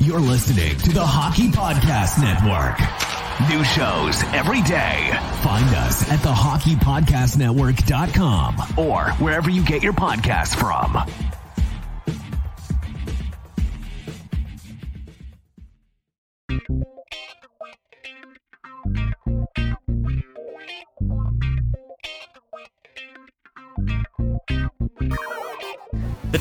You're listening to the Hockey Podcast Network. New shows every day. Find us at thehockeypodcastnetwork.com or wherever you get your podcasts from.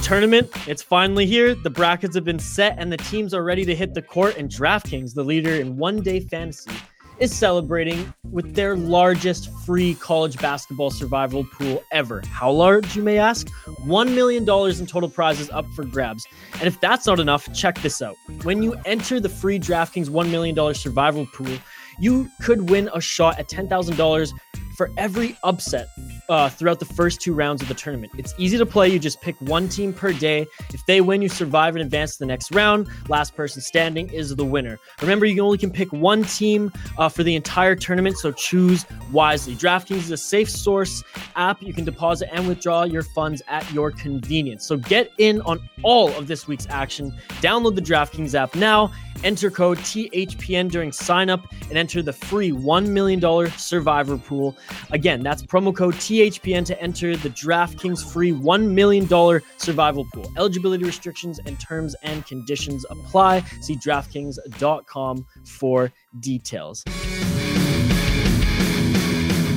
Tournament, it's finally here. The brackets have been set and the teams are ready to hit the court. And DraftKings, the leader in one day fantasy, is celebrating with their largest free college basketball survival pool ever. How large, you may ask? $1 million in total prizes up for grabs. And if that's not enough, check this out. When you enter the free DraftKings $1 million survival pool, you could win a shot at $10,000 for every upset uh, throughout the first two rounds of the tournament. It's easy to play. You just pick one team per day. If they win, you survive and advance to the next round. Last person standing is the winner. Remember, you only can pick one team uh, for the entire tournament, so choose wisely. DraftKings is a safe source app. You can deposit and withdraw your funds at your convenience. So get in on all of this week's action. Download the DraftKings app now. Enter code THPN during sign up and enter the free $1 million survivor pool. Again, that's promo code THPN to enter the DraftKings free $1 million survival pool. Eligibility restrictions and terms and conditions apply. See DraftKings.com for details.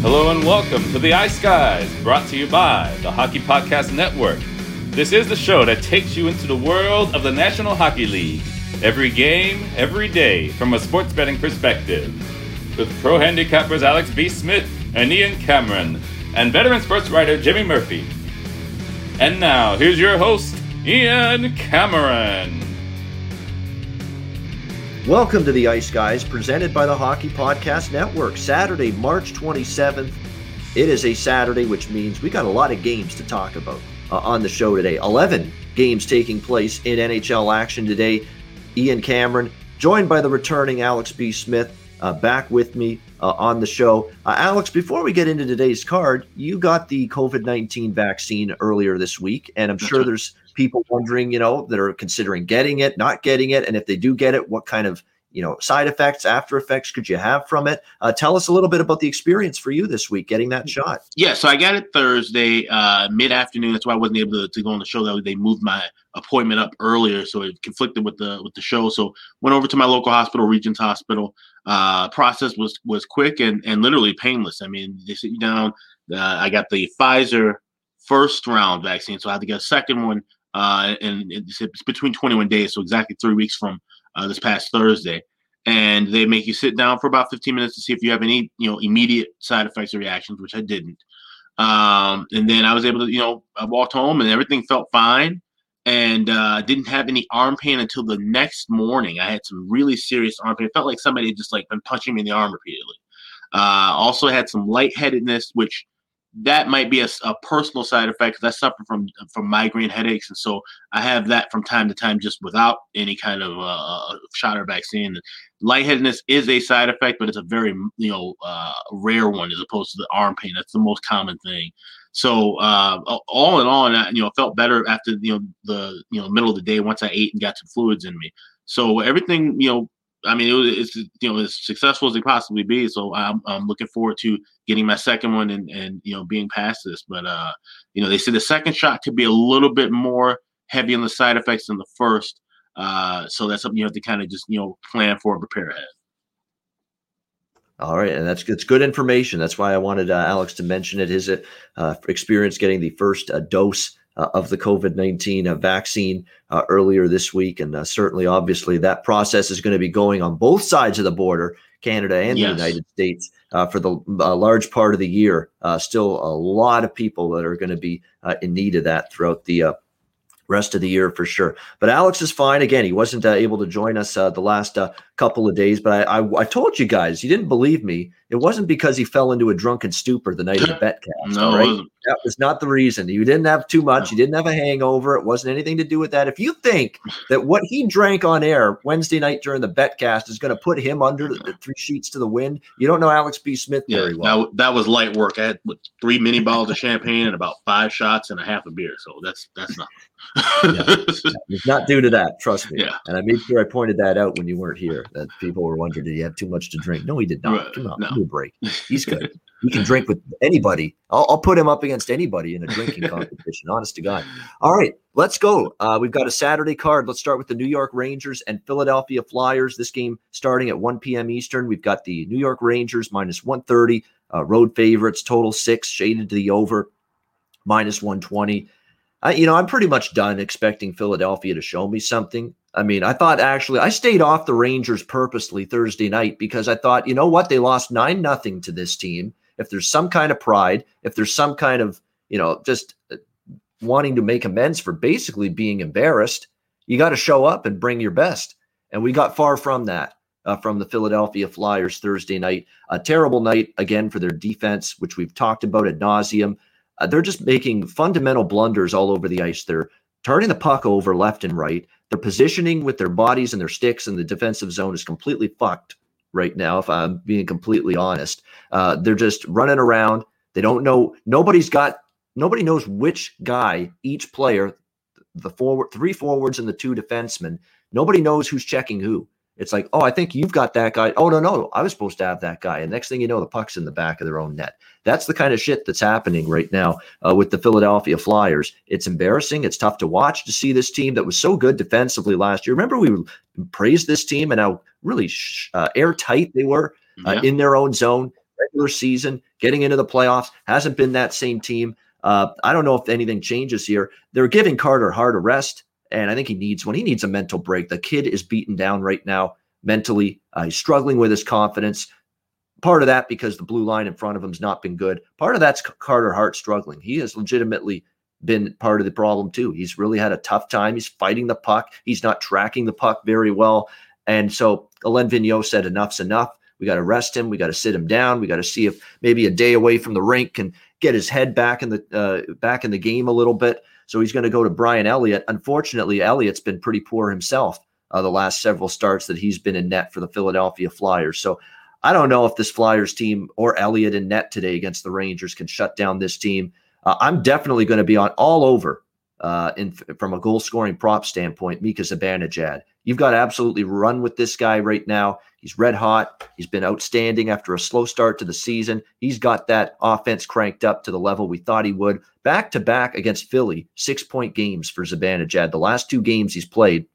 Hello and welcome to the Ice Guys, brought to you by the Hockey Podcast Network. This is the show that takes you into the world of the National Hockey League. Every game, every day, from a sports betting perspective. With pro handicappers Alex B. Smith and Ian Cameron, and veteran sports writer Jimmy Murphy. And now, here's your host, Ian Cameron. Welcome to the Ice Guys, presented by the Hockey Podcast Network. Saturday, March 27th. It is a Saturday, which means we got a lot of games to talk about uh, on the show today. 11 games taking place in NHL action today. Ian Cameron, joined by the returning Alex B. Smith, uh, back with me uh, on the show. Uh, Alex, before we get into today's card, you got the COVID 19 vaccine earlier this week, and I'm That's sure right. there's people wondering, you know, that are considering getting it, not getting it, and if they do get it, what kind of you know side effects, after effects could you have from it? Uh, tell us a little bit about the experience for you this week getting that shot. Yeah, so I got it Thursday uh, mid afternoon. That's why I wasn't able to, to go on the show. That they moved my appointment up earlier, so it conflicted with the with the show. So went over to my local hospital, Regions Hospital. Uh, process was was quick and and literally painless. I mean, they sit you down. Uh, I got the Pfizer first round vaccine, so I had to get a second one. Uh, and it's, it's between 21 days, so exactly three weeks from uh, this past Thursday. And they make you sit down for about 15 minutes to see if you have any, you know, immediate side effects or reactions, which I didn't. Um, and then I was able to, you know, I walked home and everything felt fine, and uh, didn't have any arm pain until the next morning. I had some really serious arm pain. It felt like somebody had just like been punching me in the arm repeatedly. Uh, also had some lightheadedness, which that might be a personal side effect because I suffer from from migraine headaches, and so I have that from time to time, just without any kind of uh, shot or vaccine. Lightheadedness is a side effect, but it's a very you know uh, rare one as opposed to the arm pain. That's the most common thing. So uh, all in all, I, you know, felt better after you know the you know middle of the day once I ate and got some fluids in me. So everything you know I mean, it was it's you know as successful as it possibly be. So I'm I'm looking forward to getting my second one and and you know being past this. But uh, you know, they said the second shot could be a little bit more heavy on the side effects than the first. Uh, so that's something you have to kind of just you know plan for and prepare ahead. All right, and that's it's good information. That's why I wanted uh, Alex to mention it. His uh, experience getting the first uh, dose uh, of the COVID nineteen uh, vaccine uh, earlier this week, and uh, certainly, obviously, that process is going to be going on both sides of the border, Canada and Yes. the United States, uh, for the uh, large part of the year. Uh, still, a lot of people that are going to be uh, in need of that throughout the uh, rest of the year for sure. But Alex is fine. Again, he wasn't uh, able to join us uh, the last uh, couple of days, but I, I, I told you guys, you didn't believe me. It wasn't because he fell into a drunken stupor the night of the bet cast. No, right? wasn't. That was not the reason. You didn't have too much. You didn't have a hangover. It wasn't anything to do with that. If you think that what he drank on air Wednesday night during the bet cast is going to put him under the, three sheets to the wind, you don't know Alex B. Smith Yeah, very well. that, that was light work. I had three mini bottles of champagne and about five shots and a half a beer. So that's that's nothing. It's not due to that, trust me. Yeah. And I made sure I pointed that out when you weren't here. That people were wondering, did he have too much to drink? No, he did not. Right, Come on, no. give me a break. He's good. he can drink with anybody. I'll, I'll put him up against anybody in a drinking competition. Honest to God. All right, let's go. Uh, we've got a Saturday card. Let's start with the New York Rangers and Philadelphia Flyers. This game starting at 1 p.m. Eastern. We've got the New York Rangers minus 130, uh, road favorites, total six, shaded to the over, minus 120. I, you know, I'm pretty much done expecting Philadelphia to show me something. I mean, I thought actually I stayed off the Rangers purposely Thursday night because I thought, you know what, they lost nine nothing to this team. If there's some kind of pride, if there's some kind of, you know, just uh, wanting to make amends for basically being embarrassed, you got to show up and bring your best. And we got far from that uh, from the Philadelphia Flyers Thursday night. A terrible night again for their defense, which we've talked about at nauseum. Uh, they're just making fundamental blunders all over the ice. They're turning the puck over left and right. Their positioning with their bodies and their sticks in the defensive zone is completely fucked right now, if I'm being completely honest. Uh, they're just running around. They don't know. Nobody's got, nobody knows which guy, each player, the forward, three forwards and the two defensemen, nobody knows who's checking who. It's like, oh, I think you've got that guy. Oh, no, no, I was supposed to have that guy. And next thing you know, the puck's in the back of their own net. That's the kind of shit that's happening right now uh, with the Philadelphia Flyers. It's embarrassing. It's tough to watch to see this team that was so good defensively last year. Remember, we praised this team and how really sh- uh, airtight they were uh, Yeah. in their own zone, regular season, getting into the playoffs. Hasn't been that same team. Uh, I don't know if anything changes here. They're giving Carter Hart a rest, and I think he needs one. He needs a mental break. The kid is beaten down right now mentally. Uh, he's struggling with his confidence. Part of that because the blue line in front of him's not been good. Part of that's Carter Hart struggling. He has legitimately been part of the problem too. He's really had a tough time. He's fighting the puck. He's not tracking the puck very well. And so Alain Vigneault said, enough's enough. We got to rest him. We got to sit him down. We got to see if maybe a day away from the rink can get his head back in the uh, back in the game a little bit. So he's going to go to Brian Elliott. Unfortunately, Elliott's been pretty poor himself uh, the last several starts that he's been in net for the Philadelphia Flyers. So I don't know if this Flyers team or Elliott in net today against the Rangers can shut down this team. Uh, I'm definitely going to be on all over uh, in from a goal scoring prop standpoint. Mika Zibanejad, you've got to absolutely run with this guy right now. He's red hot. He's been outstanding after a slow start to the season. He's got that offense cranked up to the level we thought he would. Back to back against Philly, six point games for Zibanejad. The last two games he's played,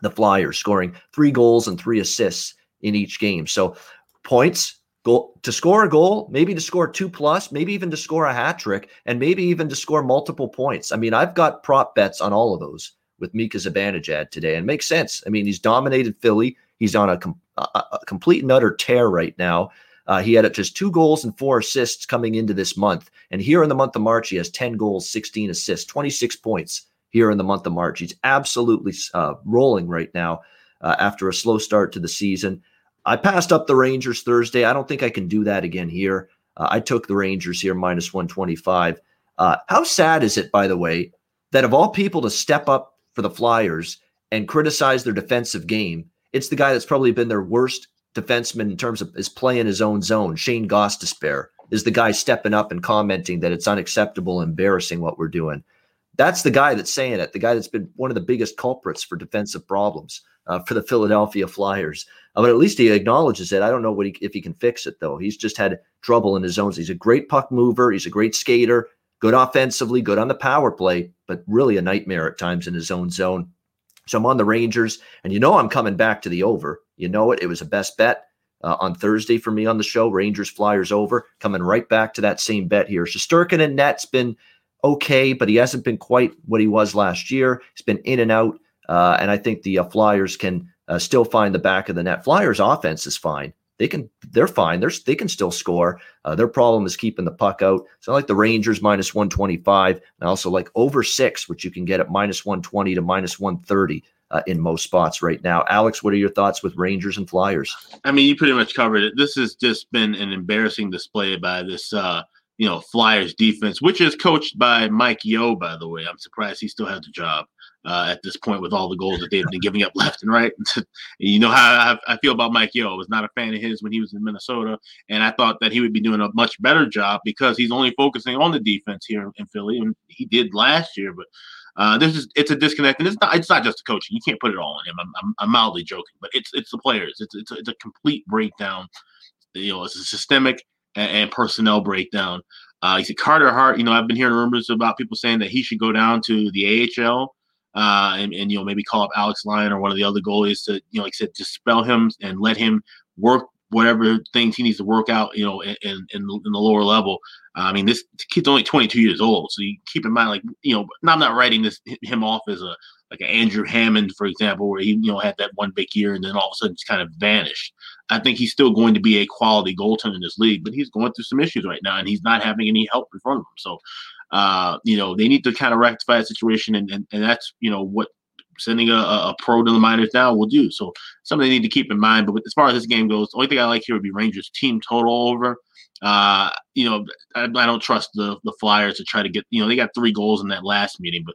the Flyers scoring three goals and three assists in each game. So points goal to score a goal, maybe to score two plus, maybe even to score a hat trick, and maybe even to score multiple points. I mean, I've got prop bets on all of those with Mika Zibanejad today, and it makes sense. I mean, he's dominated Philly. He's on a, com- a, complete and utter tear right now. Uh, he had just two goals and four assists coming into this month. And here in the month of March, he has 10 goals, 16 assists, 26 points here in the month of March. He's absolutely uh, rolling right now uh, after a slow start to the season. I passed up the Rangers Thursday. I don't think I can do that again here. Uh, I took the Rangers here minus 125. Uh, how sad is it, by the way, that of all people to step up for the Flyers and criticize their defensive game, it's the guy that's probably been their worst defenseman in terms of his play in his own zone. Shane Gostisbehere is the guy stepping up and commenting that it's unacceptable, embarrassing what we're doing. That's the guy that's saying it. The guy that's been one of the biggest culprits for defensive problems uh, for the Philadelphia Flyers. Uh, but at least he acknowledges it. I don't know what he, if he can fix it though. He's just had trouble in his zones. He's a great puck mover. He's a great skater. Good offensively. Good on the power play, but really a nightmare at times in his own zone. So I'm on the Rangers, and you know I'm coming back to the over. You know it. It was a best bet uh, on Thursday for me on the show. Rangers Flyers over. Coming right back to that same bet here. Shesterkin and net's been okay, but he hasn't been quite what he was last year. He's been in and out, uh, and I think the uh, Flyers can uh, still find the back of the net. Flyers offense is fine. They can, they're fine. They're, they can still score. Uh, their problem is keeping the puck out. So I like the Rangers minus 125. And I also like over six, which you can get at minus 120 to minus 130 uh, in most spots right now. Alex, what are your thoughts with Rangers and Flyers? I mean, you pretty much covered it. This has just been an embarrassing display by this, uh, you know, Flyers defense, which is coached by Mike Yeo, by the way. I'm surprised he still has the job uh, at this point with all the goals that they've been giving up left and right. you know how I, I, feel about Mike Yeo. I was not a fan of his when he was in Minnesota, and I thought that he would be doing a much better job because he's only focusing on the defense here in Philly, and he did last year. But uh, this is it's a disconnect, and it's not it's not just the coaching. You can't put it all on him. I'm, I'm, I'm mildly joking, but it's it's the players. It's it's a, it's a complete breakdown. You know, it's a systemic and, and personnel breakdown. Uh, he said Carter Hart. You know, I've been hearing rumors about people saying that he should go down to the AHL uh, and, and you know maybe call up Alex Lyon or one of the other goalies to you know like I said dispel him and let him work whatever things he needs to work out you know in in, in the lower level. Uh, I mean this kid's only 22 years old, so you keep in mind like you know I'm not writing this him off as a like an Andrew Hammond for example where he you know had that one big year and then all of a sudden just kind of vanished. I think he's still going to be a quality goaltender in this league, but he's going through some issues right now and he's not having any help in front of him. So uh, you know, they need to kind of rectify the situation, and, and, and that's you know what sending a, a pro to the minors now will do. So something they need to keep in mind. But as far as this game goes, the only thing I like here would be Rangers team total over. Uh, you know, I, I, don't trust the the Flyers to try to get. You know, they got three goals in that last meeting, but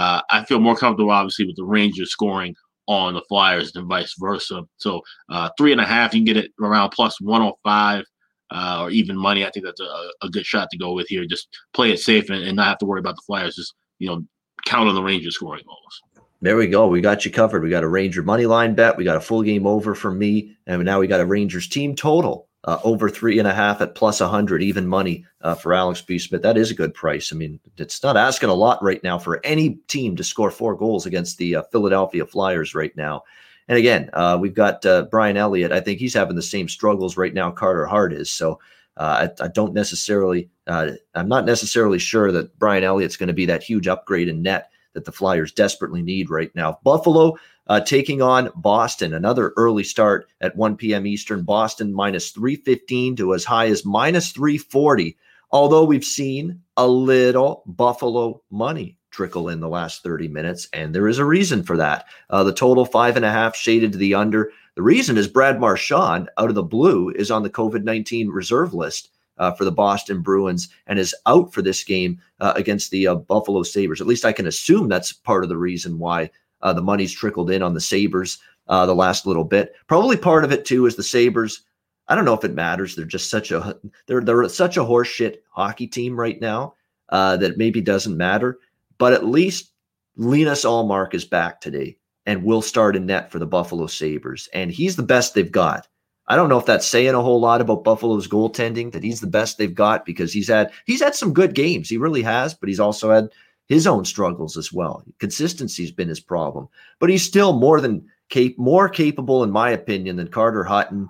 uh, I feel more comfortable, obviously, with the Rangers scoring on the Flyers than vice versa. So uh, three and a half, you can get it around plus one hundred oh five uh, or even money. I think that's a, a, good shot to go with here. Just play it safe and, and, not have to worry about the Flyers. Just you know, count on the Rangers scoring goals. There we go. We got you covered. We got a Ranger money line bet. We got a full game over from me, and now we got a Rangers team total uh, over three and a half at plus 100, even money uh, for Alex B. Smith. That is a good price. I mean, it's not asking a lot right now for any team to score four goals against the uh, Philadelphia Flyers right now. And again, uh, we've got uh, Brian Elliott. I think he's having the same struggles right now Carter Hart is. So uh, I, I, don't necessarily, uh, I'm not necessarily sure that Brian Elliott's going to be that huge upgrade in net that the Flyers desperately need right now. Buffalo uh, taking on Boston, another early start at 1 p.m. Eastern. Boston minus 315 to as high as minus 340. Although we've seen a little Buffalo money trickle in the last 30 minutes, and there is a reason for that. Uh, the total five and a half shaded to the under. The reason is Brad Marchand, out of the blue, is on the COVID 19 reserve list. Uh, for the Boston Bruins and is out for this game uh, against the uh, Buffalo Sabres. At least I can assume that's part of the reason why uh, the money's trickled in on the Sabres uh, the last little bit. Probably part of it too is the Sabres. I don't know if it matters. They're just such a they're they're such a horseshit hockey team right now that maybe doesn't matter. But at least Linus Ullmark is back today and will start in net for the Buffalo Sabres. And he's the best they've got. I don't know if that's saying a whole lot about Buffalo's goaltending that he's the best they've got because he's had he's had some good games. He really has, but he's also had his own struggles as well. Consistency's been his problem, but he's still more than cap- more capable, in my opinion, than Carter Hutton,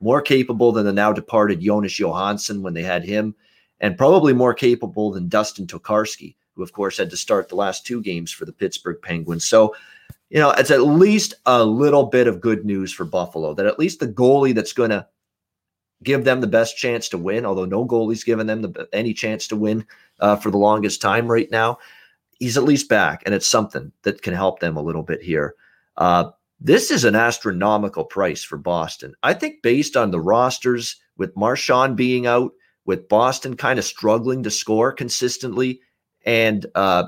more capable than the now departed Jonas Johansson when they had him, and probably more capable than Dustin Tokarski who, of course, had to start the last two games for the Pittsburgh Penguins. So, you know, it's at least a little bit of good news for Buffalo that at least the goalie that's going to give them the best chance to win, although no goalie's given them the, any chance to win uh, for the longest time right now, he's at least back, and it's something that can help them a little bit here. Uh, this is an astronomical price for Boston. I think based on the rosters, with Marchand being out, with Boston kind of struggling to score consistently, and uh,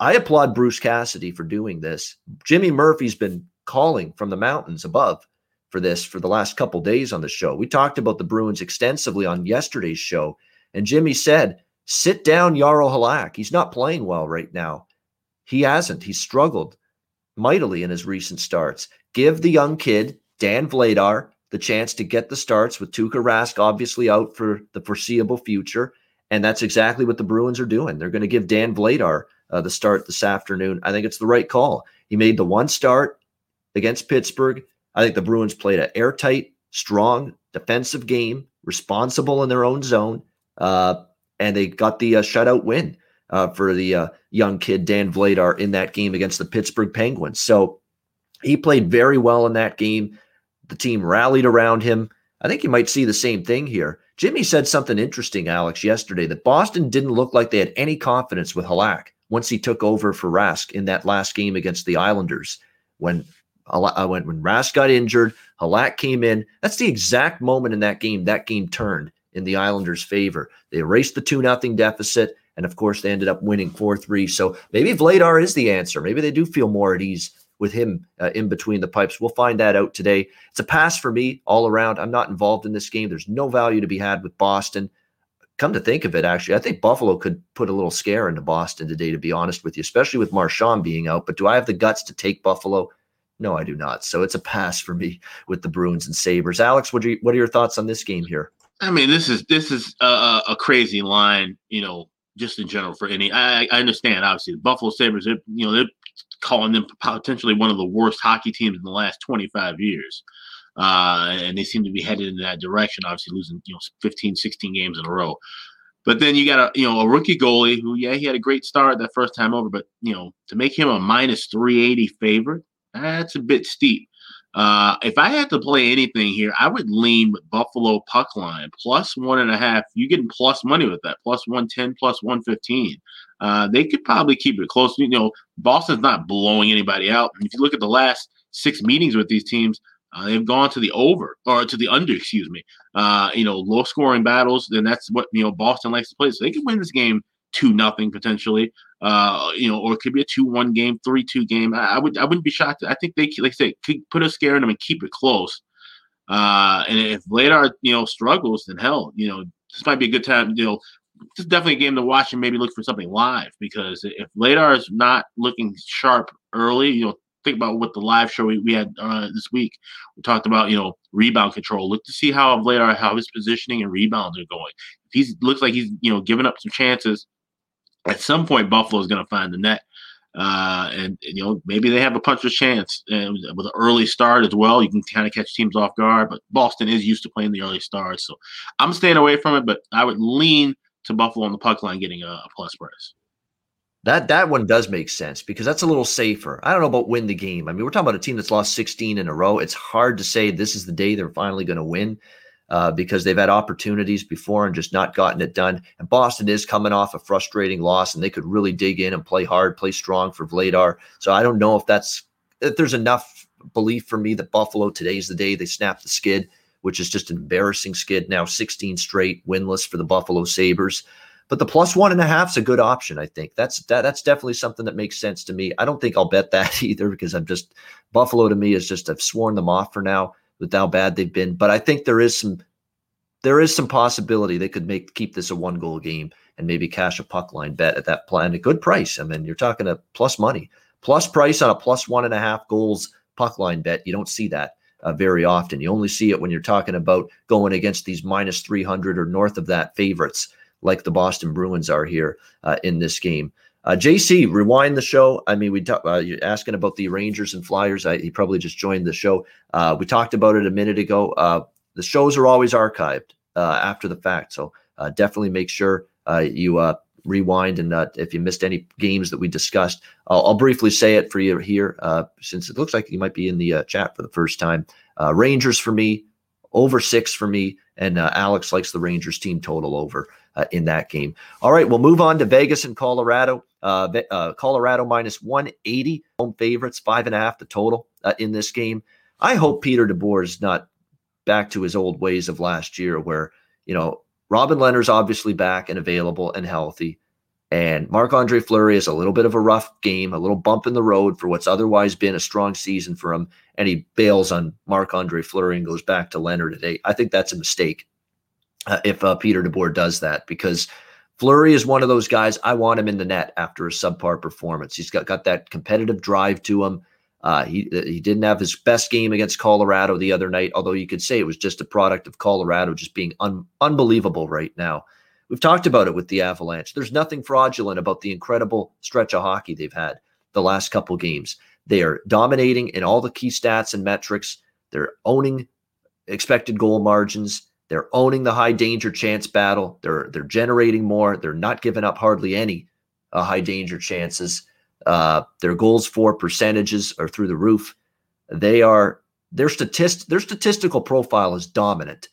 I applaud Bruce Cassidy for doing this. Jimmy Murphy's been calling from the mountains above for this for the last couple days on the show. We talked about the Bruins extensively on yesterday's show, and Jimmy said, "Sit down, Jaro Halak. He's not playing well right now. He hasn't. He's struggled mightily in his recent starts. Give the young kid Dan Vladar the chance to get the starts with Tuukka Rask obviously out for the foreseeable future." And that's exactly what the Bruins are doing. They're going to give Dan Vladar uh, the start this afternoon. I think it's the right call. He made the one start against Pittsburgh. I think the Bruins played an airtight, strong defensive game, responsible in their own zone, uh, and they got the uh, shutout win uh, for the uh, young kid Dan Vladar in that game against the Pittsburgh Penguins. So he played very well in that game. The team rallied around him. I think you might see the same thing here. Jimmy said something interesting, Alex, yesterday that Boston didn't look like they had any confidence with Halak once he took over for Rask in that last game against the Islanders. when uh, when when Rask got injured, Halak came in. That's the exact moment in that game that game turned in the Islanders' favor. They erased the two nothing deficit, and of course they ended up winning four three. So maybe Vladar is the answer. Maybe they do feel more at ease with him uh, in between the pipes. We'll find that out today. It's a pass for me all around. I'm not involved in this game. There's no value to be had with Boston. Come to think of it, actually, I think Buffalo could put a little scare into Boston today, to be honest with you, especially with Marchand being out. But do I have the guts to take Buffalo? No, I do not. So it's a pass for me with the Bruins and Sabres. Alex, what are, you, what are your thoughts on this game here? I mean, this is this is a, a crazy line, you know, just in general for any. I, I understand, obviously, the Buffalo Sabres, you know, they're calling them potentially one of the worst hockey teams in the last 25 years. Uh, and they seem to be headed in that direction, obviously losing, you know, 15, 16 games in a row. But then you got a, you know, a rookie goalie who, yeah, he had a great start that first time over, but, you know, to make him a minus 380 favorite, that's a bit steep. Uh, if I had to play anything here, I would lean with Buffalo puck line plus one and a half. You're getting plus money with that, plus 110, plus 115. Uh, they could probably keep it close. You know, Boston's not blowing anybody out. And if you look at the last six meetings with these teams, uh, they've gone to the over or to the under, excuse me. Uh, you know, low scoring battles, then that's what you know Boston likes to play. So they could win this game two nothing potentially. Uh, you know, or it could be a two one game, three two game. I, I, would I wouldn't be shocked. I think they like I say could put a scare in them and keep it close. Uh, and if Vladar, you know, struggles, then hell, you know, this might be a good time. You know, this is definitely a game to watch and maybe look for something live because if Vladar is not looking sharp early, you know, think about what the live show we, we had uh, this week. We talked about you know rebound control. Look to see how Vladar, how his positioning and rebounds are going. If he looks like he's you know giving up some chances, at some point Buffalo is going to find the net. Uh, and, and, you know maybe they have a puncher's chance and with an early start as well. You can kind of catch teams off guard, but Boston is used to playing the early stars, so I'm staying away from it. But I would lean to Buffalo on the puck line getting a, a plus price. That that one does make sense because that's a little safer. I don't know about win the game. I mean, we're talking about a team that's lost 16 in a row. It's hard to say this is the day they're finally going to win uh, because they've had opportunities before and just not gotten it done. And Boston is coming off a frustrating loss, and they could really dig in and play hard, play strong for Vladar. So I don't know if that's if there's enough belief for me that Buffalo today's the day they snap the skid, which is just an embarrassing skid now, 16 straight winless for the Buffalo Sabres. But the plus one and a half is a good option. I think that's that, that's definitely something that makes sense to me. I don't think I'll bet that either because I'm just Buffalo to me is just I've sworn them off for now with how bad they've been. But I think there is some there is some possibility they could make keep this a one goal game and maybe cash a puck line bet at that plan a good price. I mean, you're talking a plus money, plus price on a plus one and a half goals puck line bet. You don't see that uh, very often. You only see it when you're talking about going against these minus 300 or north of that favorites like the Boston Bruins are here uh, in this game. Uh, JC, rewind the show. I mean, we talk, uh, you're asking about the Rangers and Flyers. I, he probably just joined the show. Uh, we talked about it a minute ago. Uh, the shows are always archived uh, after the fact, so uh, definitely make sure you rewind. And if you missed any games that we discussed, I'll, I'll briefly say it for you here, since it looks like you might be in the chat for the first time. Rangers for me, over six for me, and Alex likes the Rangers team total over uh, in that game. All right, we'll move on to Vegas and Colorado. Uh, uh, Colorado minus 180 home favorites, five and a half the total uh, in this game. I hope Peter DeBoer is not back to his old ways of last year, where you know Robin Lehner's obviously back and available and healthy. And Marc Andre Fleury is a little bit of a rough game, a little bump in the road for what's otherwise been a strong season for him. And he bails on Marc Andre Fleury and goes back to Lehner today. I think that's a mistake uh, if uh, Peter DeBoer does that because Fleury is one of those guys. I want him in the net after a subpar performance. He's got, got that competitive drive to him. Uh, he he didn't have his best game against Colorado the other night, although you could say it was just a product of Colorado just being un, unbelievable right now. We've talked about it with the Avalanche. There's nothing fraudulent about the incredible stretch of hockey they've had the last couple games. They are dominating in all the key stats and metrics. They're owning expected goal margins. They're owning the high danger chance battle. They're they're generating more. They're not giving up hardly any uh, high danger chances. Uh, their goals for percentages are through the roof. They are their statist their statistical profile is dominant,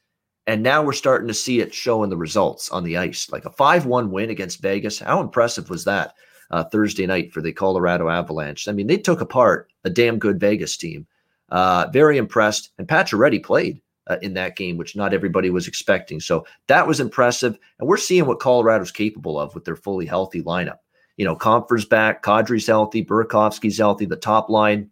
and now we're starting to see it show in the results on the ice. Like a five one win against Vegas. How impressive was that? uh, Thursday night for the Colorado Avalanche. I mean, they took apart a damn good Vegas team. Uh, very impressed. And Pacioretty played uh, in that game, which not everybody was expecting. So that was impressive. And we're seeing what Colorado's capable of with their fully healthy lineup. You know, Compher's back, Kadri's healthy, Burakovsky's healthy. The top line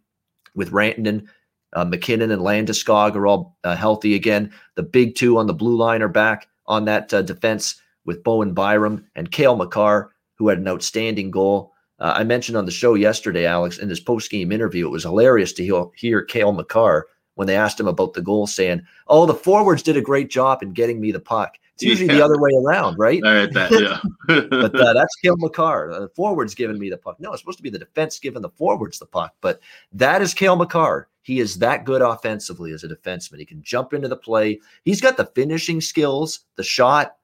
with Rantanen, uh, MacKinnon, and Landeskog are all uh, healthy again. The big two on the blue line are back on that uh, defense with Bowen Byram and Cale Makar, who had an outstanding goal. Uh, I mentioned on the show yesterday, Alex, in his post game interview, it was hilarious to hear, hear Cale Makar when they asked him about the goal, saying, "Oh, the forwards did a great job in getting me the puck." It's usually yeah. the other way around, right? that, yeah. but uh, that's Cale Makar. Uh, the forwards giving me the puck. No, it's supposed to be the defense giving the forwards the puck. But that is Cale Makar. He is that good offensively as a defenseman. He can jump into the play. He's got the finishing skills, the shot,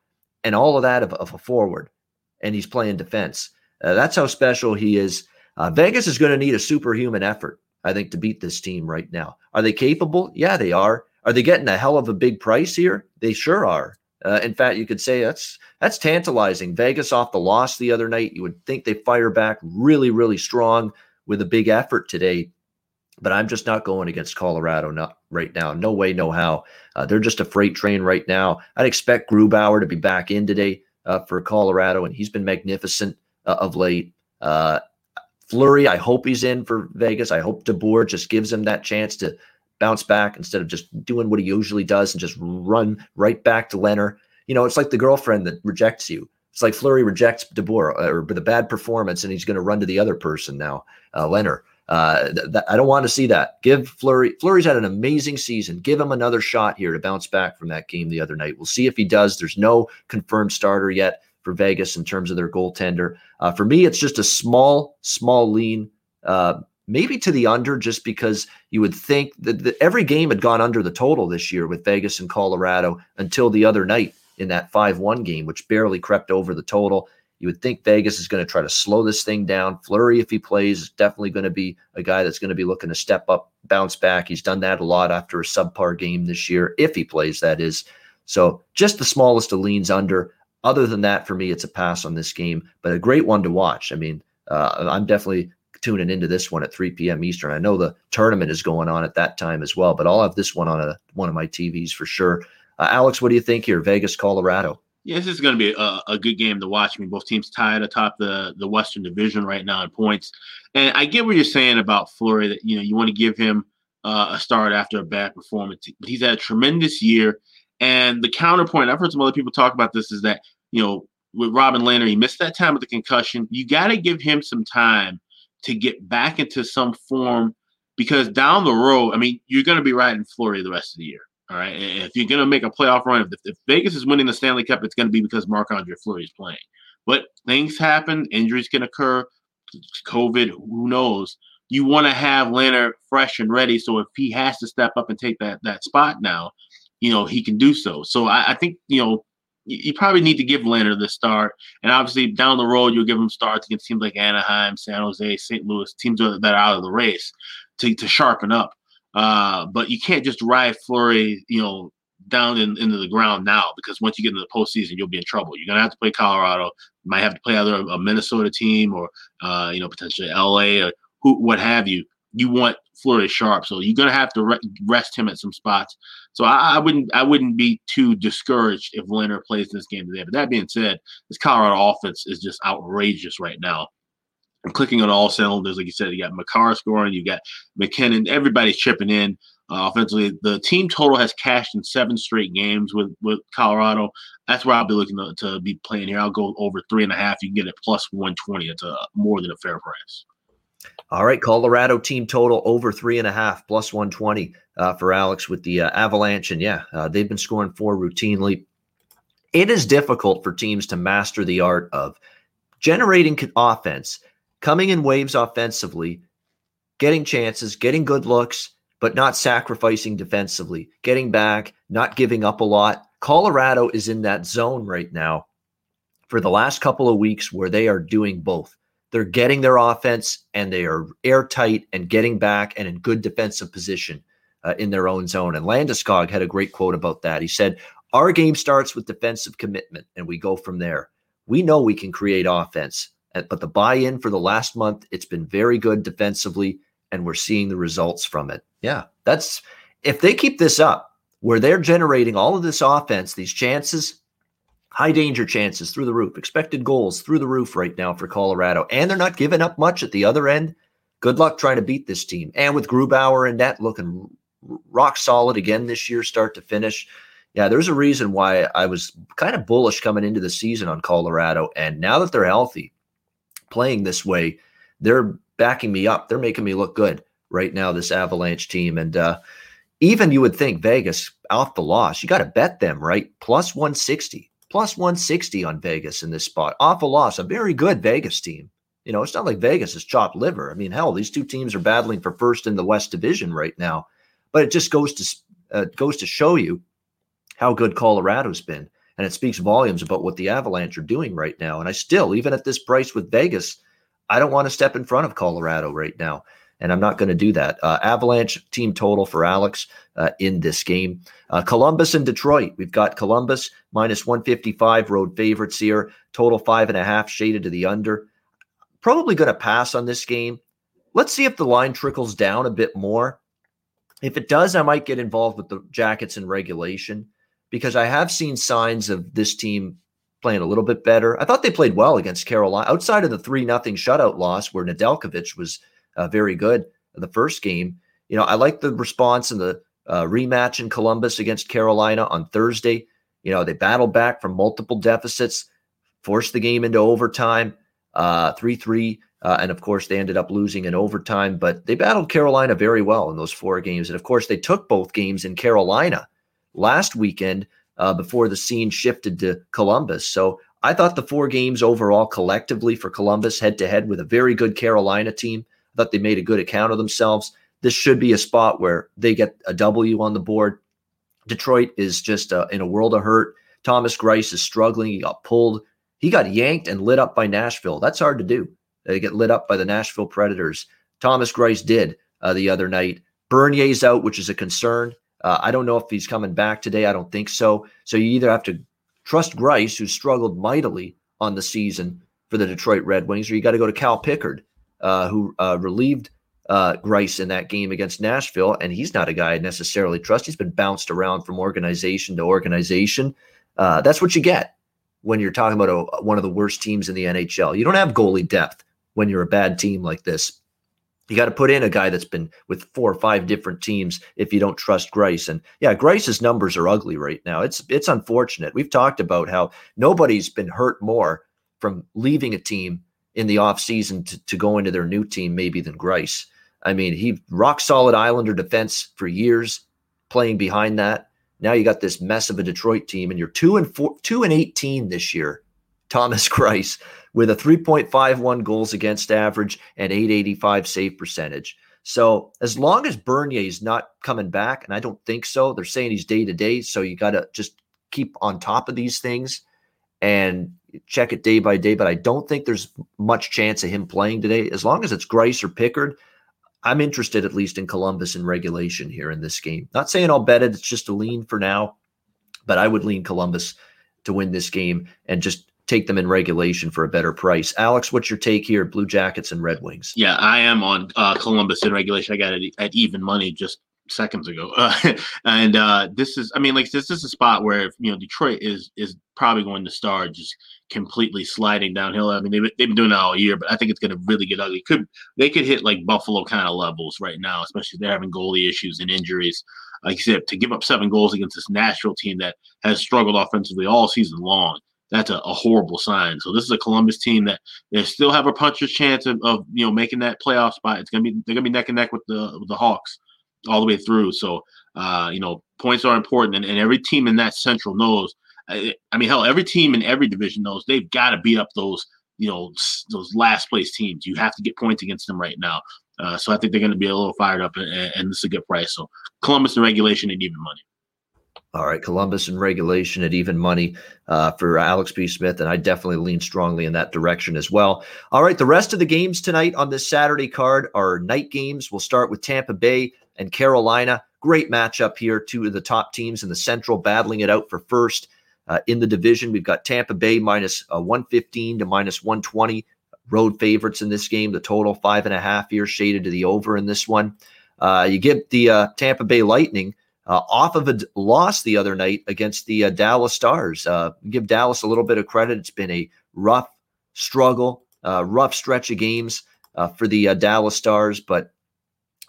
and all of that of, of a forward. And he's playing defense. Uh, that's how special he is. Uh, Vegas is going to need a superhuman effort, I think, to beat this team right now. Are they capable? Yeah, they are. Are they getting a hell of a big price here? They sure are. Uh, in fact, you could say that's that's tantalizing. Vegas off the loss the other night. You would think they fire back really, really strong with a big effort today. But I'm just not going against Colorado not right now. No way, no how. Uh, they're just a freight train right now. I'd expect Grubauer to be back in today uh, for Colorado, and he's been magnificent uh, of late. Fleury, I hope he's in for Vegas. I hope DeBoer just gives him that chance to bounce back instead of just doing what he usually does and just run right back to Lehner. You know, it's like the girlfriend that rejects you. It's like Fleury rejects DeBoer uh, or the bad performance, and he's going to run to the other person now, uh, Lehner. Uh, th- th- I don't want to see that. Give Fleury. Fleury's had an amazing season. Give him another shot here to bounce back from that game the other night. We'll see if he does. There's no confirmed starter yet for Vegas in terms of their goaltender. Uh, for me, it's just a small, small lean. Uh, maybe to the under just because you would think that, that every game had gone under the total this year with Vegas and Colorado until the other night in that 5 1 game, which barely crept over the total. You would think Vegas is going to try to slow this thing down. Fleury, if he plays, is definitely going to be a guy that's going to be looking to step up, bounce back. He's done that a lot after a subpar game this year, if he plays, that is. So just the smallest of leans under. Other than that, for me, it's a pass on this game, but a great one to watch. I mean, uh, I'm definitely tuning into this one at 3 p.m. Eastern. I know the tournament is going on at that time as well, but I'll have this one on a, one of my TVs for sure. Uh, Alex, what do you think here? Vegas, Colorado. Yeah, this is going to be a, a, good game to watch. I mean, both teams tied atop the the Western Division right now in points, and I get what you're saying about Fleury that you know you want to give him uh, a start after a bad performance, but he's had a tremendous year. And the counterpoint, I've heard some other people talk about this, is that you know with Robin Lehner, he missed that time with the concussion. You got to give him some time to get back into some form because down the road, I mean, you're going to be riding Florida the rest of the year. All right. And if you're going to make a playoff run, if, if Vegas is winning the Stanley Cup, it's going to be because Marc Andre Fleury is playing. But things happen, injuries can occur, COVID, who knows? You want to have Lehner fresh and ready. So if he has to step up and take that that spot now, you know, he can do so. So I, I think, you know, you, probably need to give Lehner the start. And obviously, down the road, you'll give him starts against teams like Anaheim, San Jose, St. Louis, teams that are out of the race to, to sharpen up. Uh, but you can't just ride Fleury, you know, down in, into the ground now because once you get into the postseason, you'll be in trouble. You're gonna have to play Colorado. You might have to play either a Minnesota team or uh, you know potentially LA or who, what have you. You want Fleury sharp, so you're gonna have to re- rest him at some spots. So I, I, wouldn't I wouldn't be too discouraged if Lehner plays this game today. But that being said, this Colorado offense is just outrageous right now. I'm clicking on all cylinders, like you said. You got Makar scoring, you got MacKinnon, everybody's chipping in. Uh, offensively, the team total has cashed in seven straight games with with Colorado. That's where I'll be looking to, to be playing here. I'll go over three and a half. You can get it plus 120. It's a more than a fair price. All right, Colorado team total over three and a half, plus 120 uh, for Alex with the uh, Avalanche. And yeah, uh, they've been scoring four routinely. It is difficult for teams to master the art of generating offense, coming in waves offensively, getting chances, getting good looks, but not sacrificing defensively, getting back, not giving up a lot. Colorado is in that zone right now for the last couple of weeks where they are doing both. They're getting their offense and they are airtight and getting back and in good defensive position uh, in their own zone. And Landeskog had a great quote about that. He said, Our game starts with defensive commitment and we go from there. We know we can create offense Uh, But the buy-in for the last month, it's been very good defensively, and we're seeing the results from it. Yeah, that's if they keep this up, where they're generating all of this offense, these chances, high danger chances through the roof, expected goals through the roof right now for Colorado, and they're not giving up much at the other end. Good luck trying to beat this team. And with Grubauer and that looking rock solid again this year, start to finish. Yeah, there's a reason why I was kind of bullish coming into the season on Colorado. And now that they're healthy, playing this way, they're backing me up. They're making me look good right now, this Avalanche team. And uh, even you would think Vegas off the loss, you got to bet them, right? Plus 160, plus 160 on Vegas in this spot. Off a loss, a very good Vegas team. You know, it's not like Vegas is chopped liver. I mean, hell, these two teams are battling for first in the West Division right now. But it just goes to uh, goes to show you how good Colorado's been, and it speaks volumes about what the Avalanche are doing right now. And I still, even at this price with Vegas, I don't want to step in front of Colorado right now, and I'm not going to do that. Uh, Avalanche team total for Alex uh, in this game. Uh, Columbus and Detroit. We've got Columbus minus 155 road favorites here. Total five and a half shaded to the under. Probably going to pass on this game. Let's see if the line trickles down a bit more. If it does, I might get involved with the Jackets in regulation because I have seen signs of this team playing a little bit better. I thought they played well against Carolina outside of the 3 nothing shutout loss where Nedeljkovic was uh, very good the first game. You know, I like the response in the uh, rematch in Columbus against Carolina on Thursday. You know, they battled back from multiple deficits, forced the game into overtime, uh, 3 3. Uh, and of course, they ended up losing in overtime, but they battled Carolina very well in those four games. And of course, they took both games in Carolina last weekend uh, before the scene shifted to Columbus. So I thought the four games overall collectively for Columbus head to head with a very good Carolina team. I thought they made a good account of themselves. This should be a spot where they get a W on the board. Detroit is just uh, in a world of hurt. Thomas Greiss is struggling. He got pulled. He got yanked and lit up by Nashville. That's hard to do. They get lit up by the Nashville Predators. Thomas Greiss did uh, the other night. Bernier's out, which is a concern. Uh, I don't know if he's coming back today. I don't think so. So you either have to trust Greiss, who struggled mightily on the season for the Detroit Red Wings, or you got to go to Cal Pickard, uh, who uh, relieved uh, Greiss in that game against Nashville. And he's not a guy I necessarily trust. He's been bounced around from organization to organization. Uh, that's what you get when you're talking about a, one of the worst teams in the NHL. You don't have goalie depth when you're a bad team like this. You got to put in a guy that's been with four or five different teams if you don't trust Greiss. And yeah, Greiss's numbers are ugly right now. It's it's unfortunate. We've talked about how nobody's been hurt more from leaving a team in the offseason to, to go into their new team maybe than Greiss. I mean, he rock solid Islander defense for years, playing behind that. Now you got this mess of a Detroit team, and you're two and four, two and eighteen this year. Thomas Greiss with a 3.51 goals against average and 885 save percentage. So as long as Bernier is not coming back, and I don't think so, they're saying he's day to day. So you got to just keep on top of these things and check it day by day. But I don't think there's much chance of him playing today. As long as it's Greiss or Pickard, I'm interested at least in Columbus in regulation here in this game. Not saying I'll bet it. It's just a lean for now, but I would lean Columbus to win this game and just take them in regulation for a better price. Alex, what's your take here? Blue Jackets and Red Wings. Yeah, I am on uh, Columbus in regulation. I got it at even money just seconds ago, uh, and uh, this is, I mean, like this is a spot where you know Detroit is is probably going to start just completely sliding downhill. I mean, they've, they've been doing that all year, but I think it's going to really get ugly. Could they could hit like Buffalo kind of levels right now, especially if they're having goalie issues and injuries. Like you said, to give up seven goals against this Nashville team that has struggled offensively all season long that's a, a, horrible sign. So this is a Columbus team that they still have a puncher's chance of, of, you know making that playoff spot. It's gonna be they're gonna be neck and neck with the with the Hawks all the way through. So uh, you know points are important, and, and every team in that Central knows. I, I mean, hell, every team in every division knows they've got to beat up those you know those last place teams. You have to get points against them right now. Uh, so I think they're going to be a little fired up, and, and this is a good price. So Columbus in regulation and even money. All right, Columbus in regulation at even money uh, for Alex B. Smith, and I definitely lean strongly in that direction as well. All right, the rest of the games tonight on this Saturday card are night games. We'll start with Tampa Bay and Carolina. Great matchup here. Two of the top teams in the Central battling it out for first uh, in the division. We've got Tampa Bay minus uh, 115 to minus 120 road favorites in this game. The total five and a half here shaded to the over in this one. Uh, you get the uh, Tampa Bay Lightning uh, off of a loss the other night against the uh, Dallas Stars. Uh, give Dallas a little bit of credit. It's been a rough struggle, uh, rough stretch of games for the Dallas Stars, but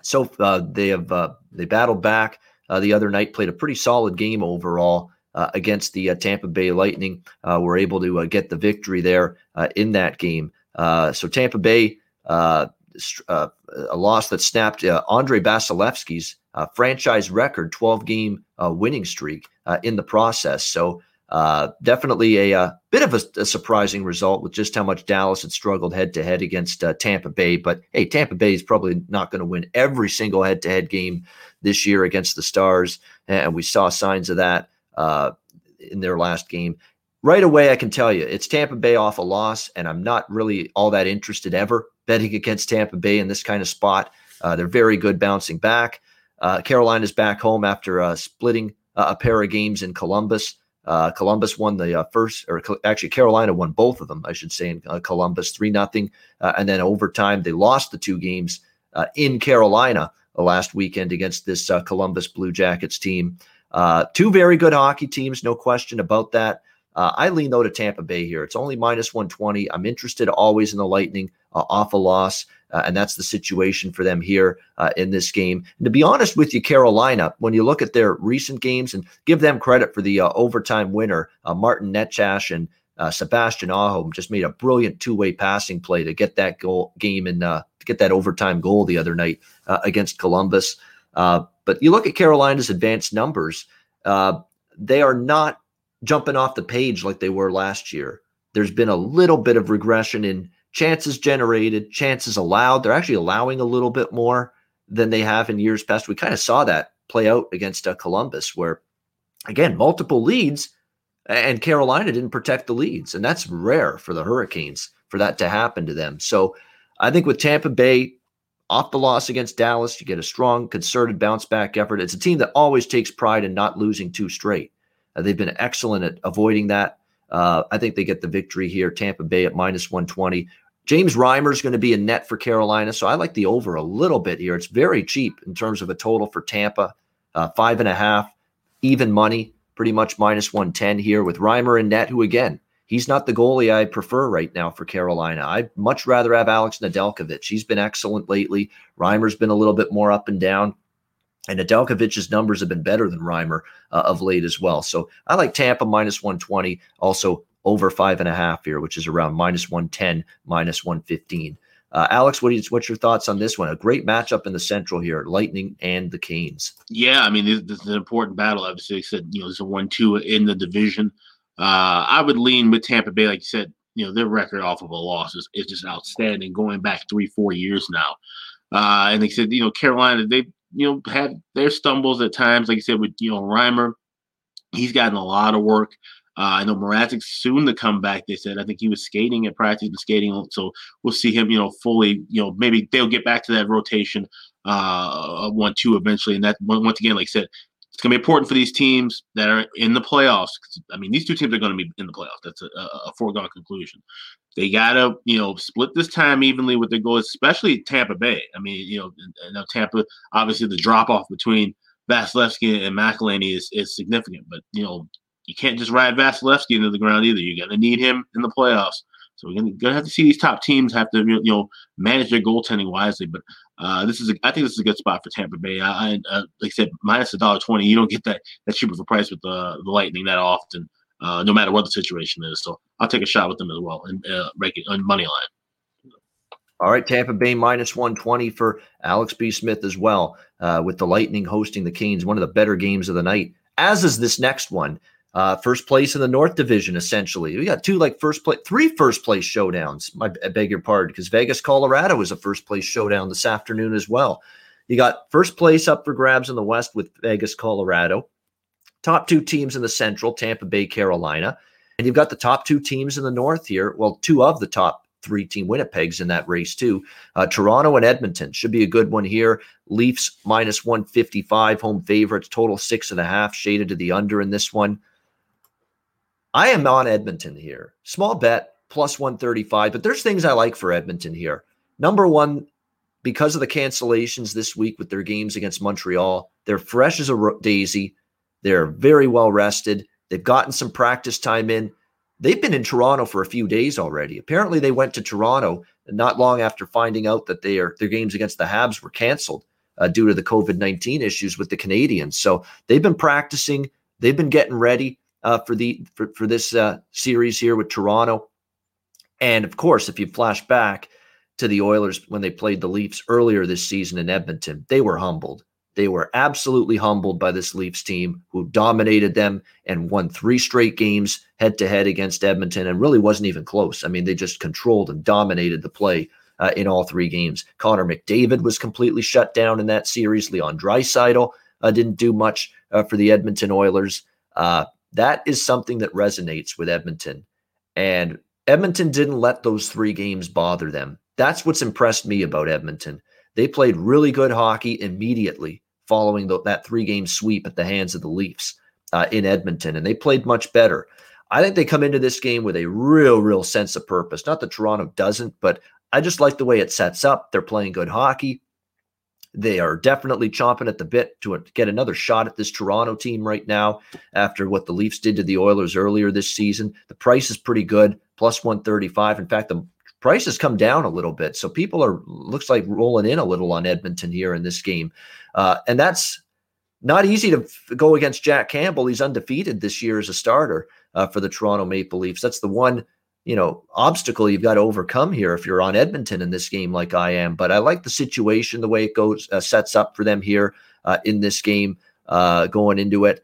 so they have they battled back the other night, played a pretty solid game overall. Uh, against the uh, Tampa Bay Lightning. Uh, were able to get the victory there in that game. so Tampa Bay, a loss that snapped Andrei Vasilevskiy's franchise record 12 game winning streak in the process. So uh, definitely a, a, bit of a, a, surprising result with just how much Dallas had struggled head to head against uh, Tampa Bay. But hey, Tampa Bay is probably not going to win every single head to head game this year against the Stars. And we saw signs of that uh, in their last game. Right away, I can tell you it's Tampa Bay off a loss, and I'm not really all that interested ever betting against Tampa Bay in this kind of spot. Uh, they're very good bouncing back. Uh, Carolina's back home after uh, splitting uh, a pair of games in Columbus. Uh, Columbus won the uh, first, or actually Carolina won both of them, I should say, in Columbus, three nothing, and then overtime they lost the two games in Carolina last weekend against this Columbus Blue Jackets team. Two very good hockey teams, no question about that. I lean though to Tampa Bay here. It's only minus 120. I'm interested always in the Lightning uh, off a loss, uh, and that's the situation for them here uh, in this game. And to be honest with you, Carolina, when you look at their recent games and give them credit for the uh, overtime winner, Martin Necas and Sebastian Aho just made a brilliant two-way passing play to get that goal game and to get that overtime goal the other night against Columbus. Uh, but you look at Carolina's advanced numbers, uh, they are not jumping off the page like they were last year. There's been a little bit of regression in chances generated, chances allowed. They're actually allowing a little bit more than they have in years past. We kind of saw that play out against uh, Columbus, where, again, multiple leads, and Carolina didn't protect the leads. And that's rare for the Hurricanes for that to happen to them. So I think with Tampa Bay, off the loss against Dallas, you get a strong, concerted bounce back effort. It's a team that always takes pride in not losing two straight. Uh, they've been excellent at avoiding that. Uh, I think they get the victory here. Tampa Bay at minus 120. James Reimer is going to be a net for Carolina, so I like the over a little bit here. It's very cheap in terms of a total for Tampa, uh, five and a half, even money, pretty much minus 110 here with Reimer and net, who again he's not the goalie I prefer right now for Carolina. I'd much rather have Alex Nedeljkovic. He's been excellent lately. Reimer's been a little bit more up and down. And Nedeljkovic's numbers have been better than Reimer uh, of late as well. So I like Tampa minus 120, also over five and a half here, which is around minus 110, minus 115. Uh, Alex, what you, what's your thoughts on this one? A great matchup in the Central here, Lightning and the Canes. Yeah, I mean, this, this is an important battle. Obviously, I said you know there's a one-two in the division. Uh, I would lean with Tampa Bay, like you said. You know, their record off of a loss is, is just outstanding, going back three, four years now. Uh, and they said, you know, Carolina, they you know had their stumbles at times. Like you said, with you know Reimer, he's gotten a lot of work. Uh, I know Mrazek's soon to come back. They said I think he was skating at practice and skating, so we'll see him. You know, fully. You know, maybe they'll get back to that rotation uh, one two eventually. And that once again, like I said, it's going to be important for these teams that are in the playoffs. I mean, these two teams are going to be in the playoffs. That's a, a foregone conclusion. They got to, you know, split this time evenly with their goals, especially Tampa Bay. I mean, you know, now Tampa, obviously the drop off between Vasilevskiy and McElhinney is, is significant, but, you know, you can't just ride Vasilevskiy into the ground either. You're going to need him in the playoffs. So we're going to have to see these top teams have to, you know, manage their goaltending wisely. But uh, this is, a, I think, this is a good spot for Tampa Bay. I, uh, like I said, minus a dollar twenty. You don't get that that cheap of a price with the the Lightning that often, uh, no matter what the situation is. So I'll take a shot with them as well and uh, it on money line. All right, Tampa Bay minus 120 for Alex B. Smith as well, uh, with the Lightning hosting the Canes, one of the better games of the night, as is this next one. Uh, first place in the North Division, essentially. We got two like first place, three first place showdowns. My, I beg your pardon, because Vegas, Colorado is a first place showdown this afternoon as well. You got first place up for grabs in the West with Vegas, Colorado. Top two teams in the Central, Tampa Bay, Carolina. And you've got the top two teams in the North here. Well, two of the top three team Winnipeg's in that race too. Uh, Toronto and Edmonton should be a good one here. Leafs minus 155 home favorites, total six and a half, shaded to the under in this one. I am on Edmonton here. Small bet, plus 135. But there's things I like for Edmonton here. Number one, because of the cancellations this week with their games against Montreal, they're fresh as a daisy. They're very well rested. They've gotten some practice time in. They've been in Toronto for a few days already. Apparently, they went to Toronto not long after finding out that their their games against the Habs were canceled uh, due to the COVID nineteen issues with the Canadiens. So they've been practicing. They've been getting ready uh, for the for, for this uh, series here with Toronto. And of course, if you flash back to the Oilers when they played the Leafs earlier this season in Edmonton, they were humbled. They were absolutely humbled by this Leafs team who dominated them and won three straight games head to head against Edmonton and really wasn't even close. I mean, they just controlled and dominated the play uh, in all three games. Connor McDavid was completely shut down in that series. Leon Draisaitl uh, didn't do much uh, for the Edmonton Oilers. Uh, that is something that resonates with Edmonton. And Edmonton didn't let those three games bother them. That's what's impressed me about Edmonton. They played really good hockey immediately following the, that three game sweep at the hands of the Leafs uh, in Edmonton, and they played much better. I think they come into this game with a real, real sense of purpose. Not that Toronto doesn't, but I just like the way it sets up. They're playing good hockey. They are definitely chomping at the bit to get another shot at this Toronto team right now after what the Leafs did to the Oilers earlier this season. The price is pretty good, plus 135. In fact, the price has come down a little bit. So people are looks like rolling in a little on Edmonton here in this game. Uh, and that's not easy to go against Jack Campbell. He's undefeated this year as a starter uh, for the Toronto Maple Leafs. That's the one, you know, obstacle you've got to overcome here if you're on Edmonton in this game like I am. But I like the situation, the way it goes, uh, sets up for them here uh, in this game uh, going into it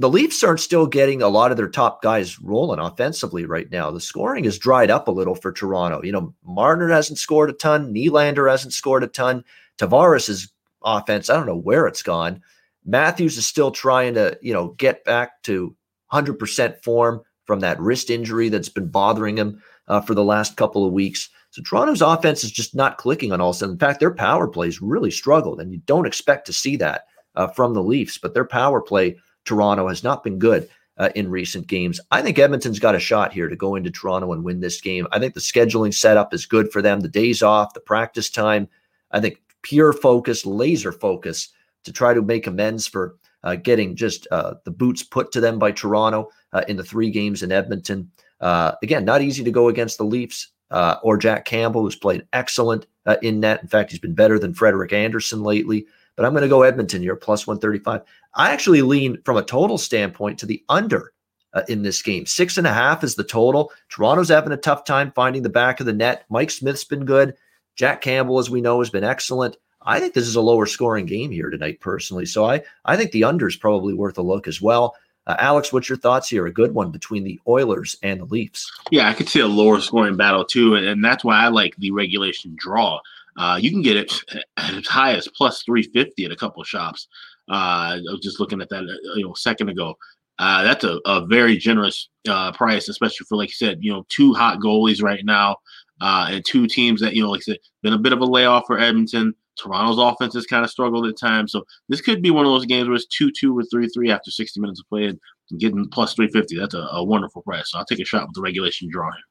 the Leafs aren't still getting a lot of their top guys rolling offensively right now. The scoring has dried up a little for Toronto. You know, Marner hasn't scored a ton. Nylander hasn't scored a ton. Tavares' offense, I don't know where it's gone. Matthews is still trying to, you know, get back to 100% form from that wrist injury that's been bothering him uh, for the last couple of weeks. So Toronto's offense is just not clicking on all of In fact, their power plays really struggled, and you don't expect to see that uh, from the Leafs, but their power play – Toronto has not been good uh, in recent games. I think Edmonton's got a shot here to go into Toronto and win this game. I think the scheduling setup is good for them. The days off, the practice time. I think pure focus, laser focus to try to make amends for uh, getting just uh, the boots put to them by Toronto uh, in the three games in Edmonton. Uh, again, not easy to go against the Leafs uh, or Jack Campbell, who's played excellent in net. In fact, he's been better than Frederik Andersen lately but I'm going to go Edmonton here plus 135. I actually lean from a total standpoint to the under uh, in this game. Six and a half is the total. Toronto's having a tough time finding the back of the net. Mike Smith's been good. Jack Campbell, as we know, has been excellent. I think this is a lower scoring game here tonight, personally. So I, I think the under is probably worth a look as well. Uh, Alex, what's your thoughts here? A good one between the Oilers and the Leafs. Yeah, I could see a lower scoring battle too, and that's why I like the regulation draw. Uh, you can get it as high as plus 350 at a couple shops. Uh, I was just looking at that uh, you know a second ago. Uh, that's a, a very generous uh, price, especially for like you said, you know, two hot goalies right now, uh, and two teams that you know, like I said, been a bit of a layoff for Edmonton. Toronto's offense has kind of struggled at times, so this could be one of those games where it's two two or three three after 60 minutes of play and getting plus 350. That's a, a wonderful price. So I'll take a shot with the regulation draw here.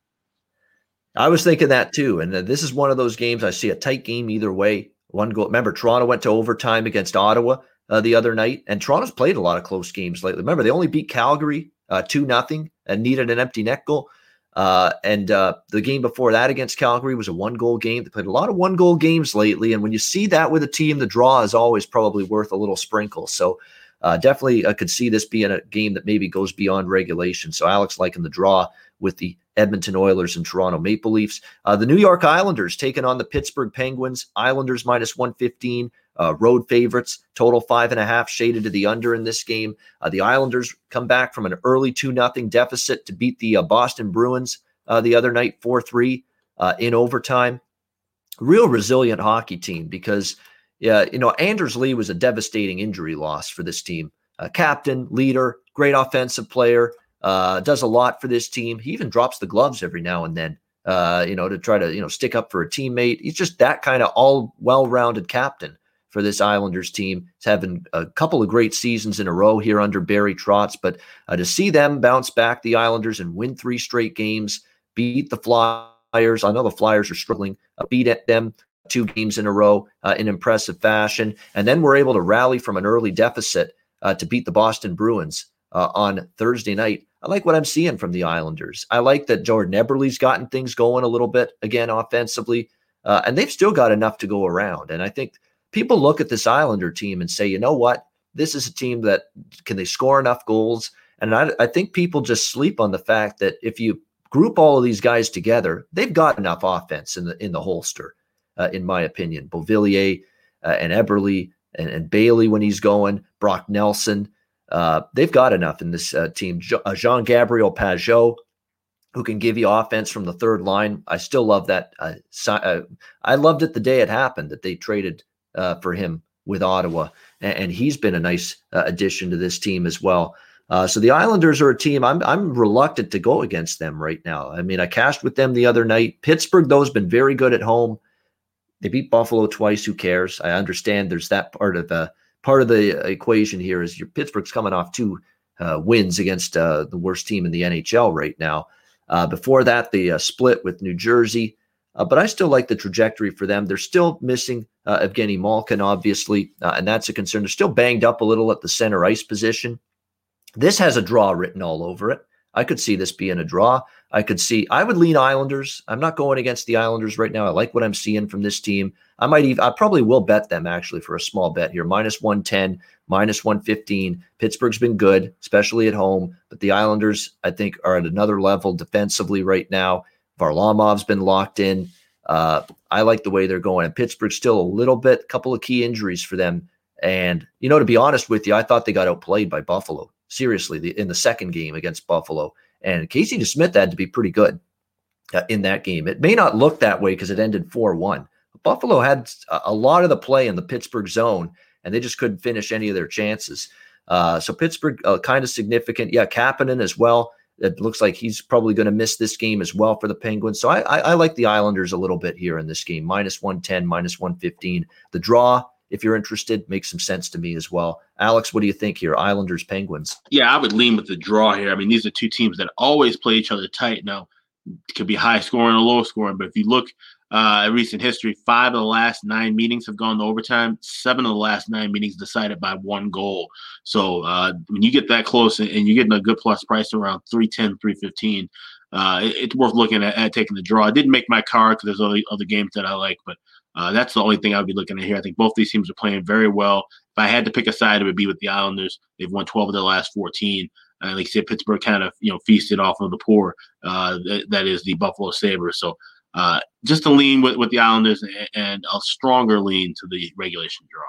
I was thinking that too. And this is one of those games I see a tight game either way. One goal. Remember, Toronto went to overtime against Ottawa uh, the other night, and Toronto's played a lot of close games lately. Remember, they only beat Calgary uh, two nothing and needed an empty net goal. Uh, and uh, the game before that against Calgary was a one goal game. They played a lot of one goal games lately. And when you see that with a team, the draw is always probably worth a little sprinkle. So uh, definitely I could see this being a game that maybe goes beyond regulation. So Alex liking the draw with the Edmonton Oilers and Toronto Maple Leafs. Uh, the New York Islanders taking on the Pittsburgh Penguins. Islanders minus 115. Uh, road favorites, total five and a half, shaded to the under in this game. Uh, the Islanders come back from an early 2 nothing deficit to beat the uh, Boston Bruins uh, the other night 4 3 uh, in overtime. Real resilient hockey team because, yeah, you know, Anders Lee was a devastating injury loss for this team. captain, leader, great offensive player uh, does a lot for this team. He even drops the gloves every now and then, you know, to try to, you know, stick up for a teammate. He's just that kind of all well rounded captain for this Islanders team. He's having a couple of great seasons in a row here under Barry Trotz, but uh, to see them bounce back, the Islanders, and win three straight games, beat the Flyers. I know the Flyers are struggling, uh, beat at them two games in a row uh, in impressive fashion, and then we're able to rally from an early deficit uh, to beat the Boston Bruins uh, on Thursday night. I like what I'm seeing from the Islanders. I like that Jordan Eberle's gotten things going a little bit again offensively, uh, and they've still got enough to go around. And I think people look at this Islander team and say, you know what, this is a team that can they score enough goals. And I, I think people just sleep on the fact that if you group all of these guys together, they've got enough offense in the in the holster, uh, in my opinion. Beauvillier uh, and Eberle and, and Bailey when he's going, Brock Nelson. Uh, they've got enough in this uh, team. Uh, Jean Gabriel Pageau, who can give you offense from the third line. I still love that. Uh, I loved it the day it happened that they traded uh, for him with Ottawa, and, and he's been a nice addition to this team as well. so the Islanders are a team I'm I'm reluctant to go against them right now. I mean, I cashed with them the other night. Pittsburgh, though, has been very good at home. They beat Buffalo twice. Who cares? I understand there's that part of the part of the equation here is your Pittsburgh's coming off two uh, wins against uh, the worst team in the NHL right now. Uh, before that, the uh, split with New Jersey, uh, but I still like the trajectory for them. They're still missing uh, Evgeny Malkin, obviously, and that's a concern. They're still banged up a little at the center ice position. This has a draw written all over it. I could see this being a draw. I could see I would lean Islanders. I'm not going against the Islanders right now. I like what I'm seeing from this team. I might even I probably will bet them actually for a small bet here. Minus 110, minus 115. Pittsburgh's been good, especially at home, but the Islanders, I think, are at another level defensively right now. Varlamov's been locked in. Uh, I like the way they're going. And Pittsburgh's still a little bit, couple of key injuries for them. And, you know, to be honest with you, I thought they got outplayed by Buffalo. Seriously, the, in the second game against Buffalo. And Casey DeSmith had to be pretty good uh, in that game. It may not look that way because it ended 4 1. Buffalo had a lot of the play in the Pittsburgh zone, and they just couldn't finish any of their chances. Uh, so Pittsburgh, uh, kind of significant. Yeah, Kapanen as well. It looks like he's probably going to miss this game as well for the Penguins. So I, I, I like the Islanders a little bit here in this game. Minus 110, minus 115. The draw if you're interested, makes some sense to me as well. Alex, what do you think here? Islanders, Penguins. Yeah, I would lean with the draw here. I mean, these are two teams that always play each other tight. Now, it could be high scoring or low scoring, but if you look uh, at recent history, five of the last nine meetings have gone to overtime. Seven of the last nine meetings decided by one goal. So uh, when you get that close and, and you're getting a good plus price around 310, 315, uh, it, it's worth looking at, at, taking the draw. I didn't make my card because there's other, other games that I like, but uh, that's the only thing I would be looking at here. I think both these teams are playing very well. If I had to pick a side, it would be with the Islanders. They've won 12 of their last 14. Uh, like I said, Pittsburgh kind of you know feasted off of the poor. Uh, that is the Buffalo Sabres. So uh, just a lean with, with the Islanders and, a stronger lean to the regulation draw.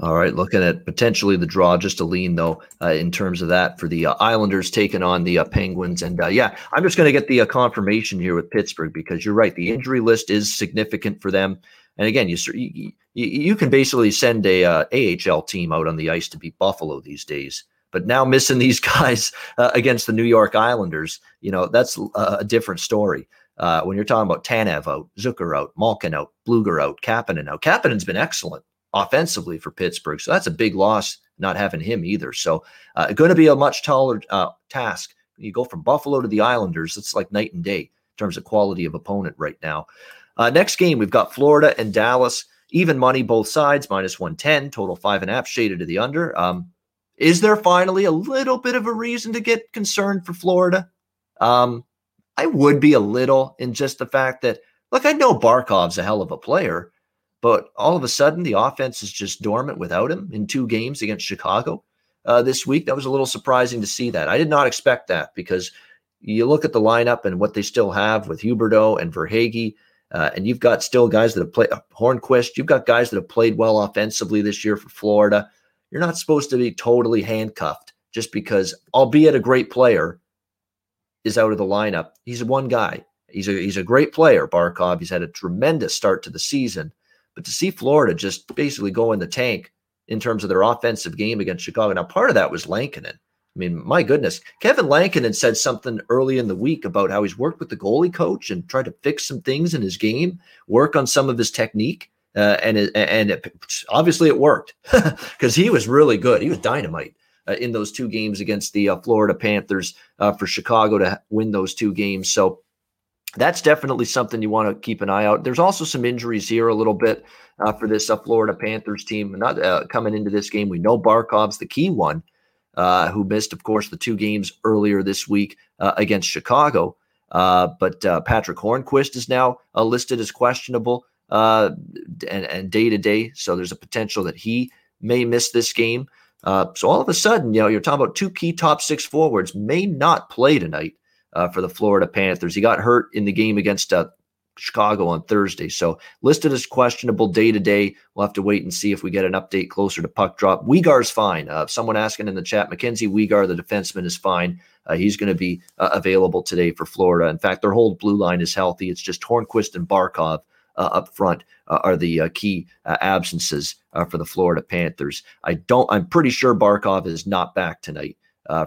All right, looking at potentially the draw, just a lean though uh, in terms of that for the uh, Islanders taking on the uh, Penguins, and uh, yeah, I'm just going to get the uh, confirmation here with Pittsburgh because you're right, the injury list is significant for them, and again, you you, you can basically send a uh, AHL team out on the ice to beat Buffalo these days, but now missing these guys against the New York Islanders, you know that's a different story. When you're talking about Tanev out, Zucker out, Malkin out, Blueger out, Kapanen out, Kapanen's been excellent offensively for Pittsburgh. So that's a big loss not having him either. So uh, going to be a much taller uh, task. You go from Buffalo to the Islanders, it's like night and day in terms of quality of opponent right now. Uh, next game, we've got Florida and Dallas. Even money both sides, minus 110, total five and a half, shaded to the under. Um, is there finally a little bit of a reason to get concerned for Florida? Um, I would be a little in just the fact that, look, I know Barkov's a hell of a player, but all of a sudden, the offense is just dormant without him in two games against Chicago uh, this week. That was a little surprising to see that. I did not expect that because you look at the lineup and what they still have with Huberdeau and Verhaeghe, uh, and you've got still guys that have played uh, Hornqvist. You've got guys that have played well offensively this year for Florida. You're not supposed to be totally handcuffed just because, albeit a great player, is out of the lineup. He's one guy. He's a he's a great player, Barkov. He's had a tremendous start to the season. But to see Florida just basically go in the tank in terms of their offensive game against Chicago. Now, part of that was Lankinen. I mean, my goodness, Kevin Lankinen said something early in the week about how he's worked with the goalie coach and tried to fix some things in his game, work on some of his technique, uh, and and it, obviously it worked because he was really good. He was dynamite uh, in those two games against the uh, Florida Panthers uh, for Chicago to win those two games. So that's definitely something you want to keep an eye out. There's also some injuries here a little bit uh, for this uh, Florida Panthers team. Not uh, coming into this game, we know Barkov's the key one, who missed, of course, the two games earlier this week against Chicago. But Patrick Hornqvist is now listed as questionable and day to day, so there's a potential that he may miss this game. So all of a sudden, you know, you're talking about two key top six forwards may not play tonight uh, for the Florida Panthers. He got hurt in the game against uh, Chicago on Thursday. So listed as questionable day to day. We'll have to wait and see if we get an update closer to puck drop. Weegar's fine. Uh, someone asking in the chat, Mackenzie Weegar, the defenseman, is fine. Uh, he's going to be uh, available today for Florida. In fact, their whole blue line is healthy. It's just Hornqvist and Barkov uh, up front uh, are the uh, key uh, absences for the Florida Panthers. I don't. I'm pretty sure Barkov is not back tonight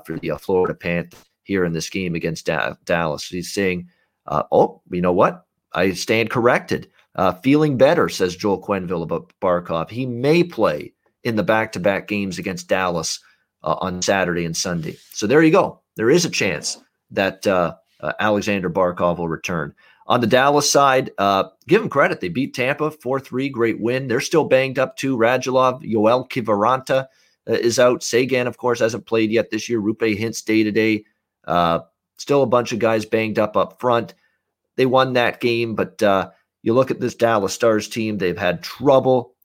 for the Florida Panthers here in this game against da- Dallas. He's saying, uh, "Oh, you know what? I stand corrected. Uh, feeling better," says Joel Quenville about Barkov. He may play in the back-to-back games against Dallas uh, on Saturday and Sunday. So there you go. There is a chance that uh, uh, Alexander Barkov will return. On the Dallas side, uh, give them credit. They beat Tampa 4 3, great win. They're still banged up too. Radulov, Joel Kiviranta uh, is out. Seguin, of course, hasn't played yet this year. Roope Hintz day to day. Uh, still a bunch of guys banged up up front. They won that game, but uh, you look at this Dallas Stars team, they've had trouble,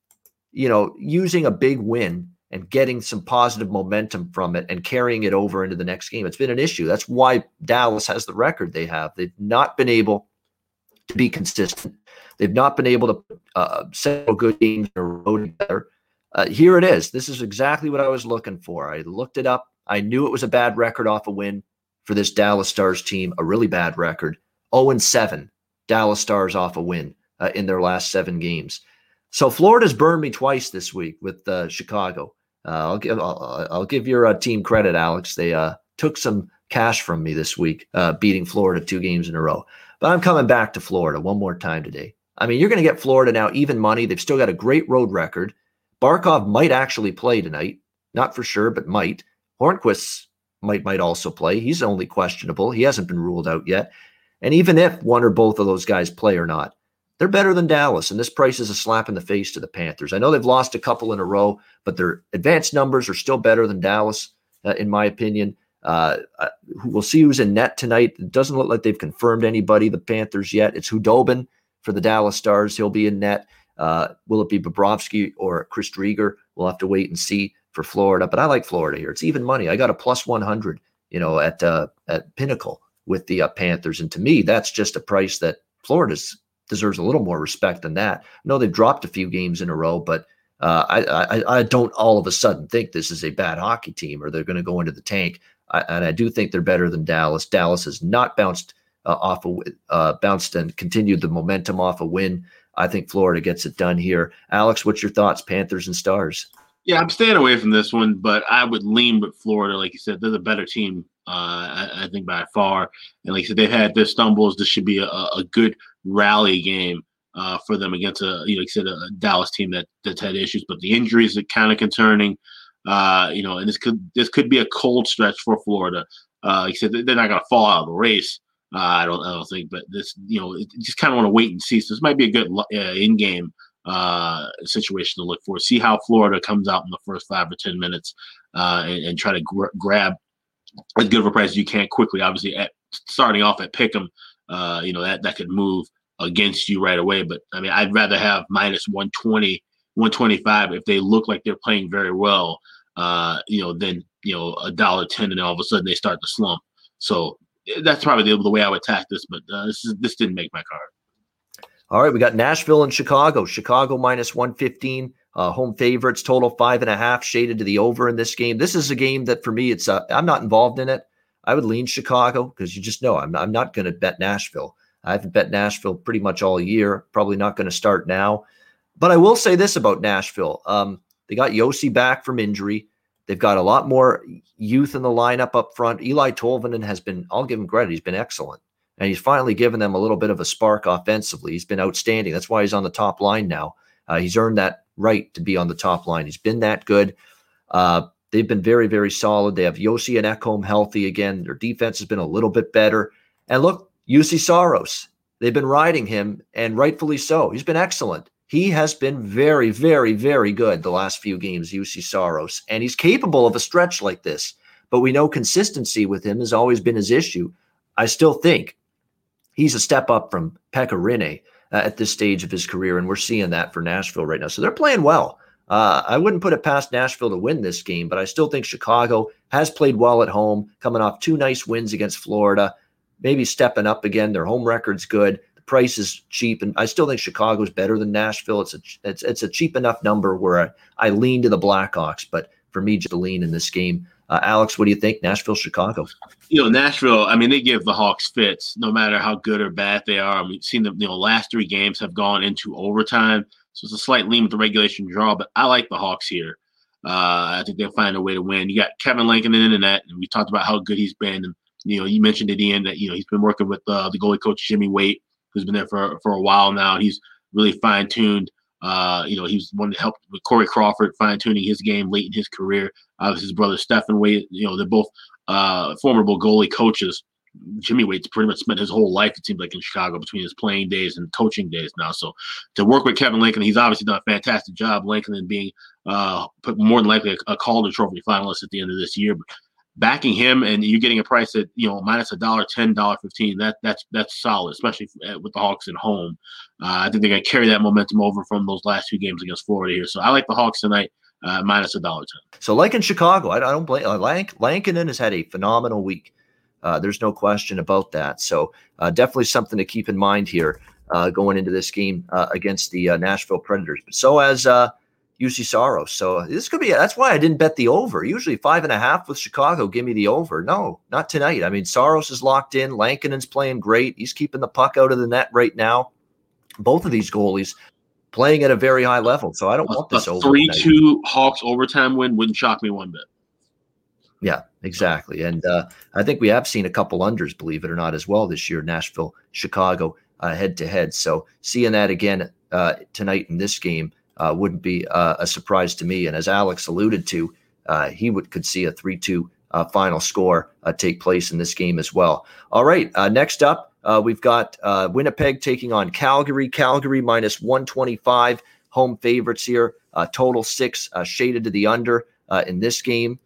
you know, using a big win and getting some positive momentum from it and carrying it over into the next game. It's been an issue. That's why Dallas has the record they have. They've not been able to be consistent. They've not been able to uh, settle good games in a row together. Uh, here it is. This is exactly what I was looking for. I looked it up. I knew it was a bad record off a win for this Dallas Stars team, a really bad record 0 7. Dallas Stars off a win uh, in their last seven games. So Florida's burned me twice this week with uh, Chicago. Uh, I'll give I'll, I'll give your uh, team credit, Alex. They uh, took some cash from me this week, beating Florida two games in a row. But I'm coming back to Florida one more time today. I mean, you're going to get Florida now even money. They've still got a great road record. Barkov might actually play tonight, not for sure, but might. Hornqvist's might might also play. He's only questionable. He hasn't been ruled out yet. And even if one or both of those guys play or not, they're better than Dallas. And this price is a slap in the face to the Panthers. I know they've lost a couple in a row, but their advanced numbers are still better than Dallas, uh, in my opinion. Uh, uh we'll see who's in net tonight. It doesn't look like they've confirmed anybody, the Panthers, yet. It's Khudobin for the Dallas Stars. He'll be in net. Uh, will it be Bobrovsky or Chris Driedger? We'll have to wait and see for Florida, but I like Florida here. It's even money. I got a plus 100, you know, at uh, at Pinnacle with the uh, Panthers, and to me, that's just a price that Florida deserves a little more respect than that. I know they've dropped a few games in a row, but uh, I, I, I don't all of a sudden think this is a bad hockey team or they're going to go into the tank. I, and I do think they're better than Dallas. Dallas has not bounced uh, off a uh, bounced and continued the momentum off a win. I think Florida gets it done here. Alex, what's your thoughts? Panthers and Stars. Yeah, I'm staying away from this one, but I would lean with Florida. Like you said, they're the better team, uh, I, I, think by far. And like I said, they've had their stumbles. This should be a, a good rally game uh, for them against a, you know, like I said, a Dallas team that that's had issues. But the injuries are kind of concerning. Uh, you know, and this could this could be a cold stretch for Florida. Uh, said, they're not going to fall out of the race. Uh, I don't, I don't think, but this, you know, just kind of want to wait and see. So this might be a good uh, in game uh, situation to look for. See how Florida comes out in the first five or ten minutes, uh, and, and, try to gr- grab as good of a price as you can quickly. Obviously, at starting off at Pick'em, uh, you know that that could move against you right away. But I mean, I'd rather have minus 120, 125 if they look like they're playing very well. Uh, you know, than you know a dollar ten, and all of a sudden they start to slump. So that's probably the, the way I would attack this. But uh, this is, this didn't make my card. All right, we got Nashville and Chicago. Chicago minus 115, uh, home favorites, total five and a half, shaded to the over in this game. This is a game that for me, it's uh, I'm not involved in it. I would lean Chicago because you just know I'm not, I'm not going to bet Nashville. I haven't bet Nashville pretty much all year. Probably not going to start now. But I will say this about Nashville: um, they got Josi back from injury. They've got a lot more youth in the lineup up front. Eeli Tolvanen has been, I'll give him credit, he's been excellent. And he's finally given them a little bit of a spark offensively. He's been outstanding. That's why he's on the top line now. Uh, he's earned that right to be on the top line. He's been that good. Uh, they've been very, very solid. They have Josi and Ekholm healthy again. Their defense has been a little bit better. And look, Juuse Saros, they've been riding him, and rightfully so. He's been excellent. He has been very, very, very good the last few games, Juuse Saros, and he's capable of a stretch like this. But we know consistency with him has always been his issue. I still think he's a step up from Pekka Rinne uh, at this stage of his career, and we're seeing that for Nashville right now. So they're playing well. Uh, I wouldn't put it past Nashville to win this game, but I still think Chicago has played well at home, coming off two nice wins against Florida, maybe stepping up again. Their home record's good. Price is cheap, and I still think Chicago is better than Nashville. It's a it's it's a cheap enough number where I, I lean to the Blackhawks, but for me, just to lean in this game. Uh, Alex, what do you think? Nashville, Chicago. You know, Nashville. I mean, they give the Hawks fits, no matter how good or bad they are. We've seen them. You know, last three games have gone into overtime, so it's a slight lean with the regulation draw. But I like the Hawks here. Uh, I think they'll find a way to win. You got Kevin Lankinen in the net, and we talked about how good he's been. And you know, you mentioned at the end that you know he's been working with uh, the goalie coach Jimmy Waite, who's been there for for a while now. He's really fine tuned uh, you know, he was one that helped with Corey Crawford fine tuning his game late in his career. Uh, his brother Stephen Waite, you know, they're both uh, formidable goalie coaches. Jimmy Waite's pretty much spent his whole life, it seems like, in Chicago between his playing days and coaching days now. So to work with Kevin Lankinen, he's obviously done a fantastic job. Lankinen being uh, more than likely a, a Calder Trophy finalist at the end of this year. But backing him and you getting a price at you know minus a dollar ten dollar fifteen that that's that's solid especially with the hawks at home. Uh, i think they're going to carry that momentum over from those last two games against florida here. So i like the hawks tonight uh, minus a dollar ten. So like in chicago i, I don't blame uh, Lank, lankinen has had a phenomenal week. Uh, there's no question about that. So uh, definitely something to keep in mind here uh, going into this game uh, against the nashville predators. So as Juuse Saros. So this could be that's why I didn't bet the over. Usually five and a half with Chicago, give me the over. No, not tonight. I mean, Saros is locked in. Lankinen's playing great. He's keeping the puck out of the net right now. Both of these goalies playing at a very high level. So I don't want this a over. Three two Hawks overtime win wouldn't shock me one bit. Yeah, exactly. And uh, I think we have seen a couple unders, believe it or not, as well this year. Nashville, Chicago, head to head. So seeing that again uh, tonight in this game uh, wouldn't be uh, a surprise to me. And as Alex alluded to, uh, he would could see a three-two uh, final score uh, take place in this game as well. All right, uh, next up we've got Winnipeg taking on Calgary. Calgary minus one twenty-five home favorites here. total six shaded to the under in this game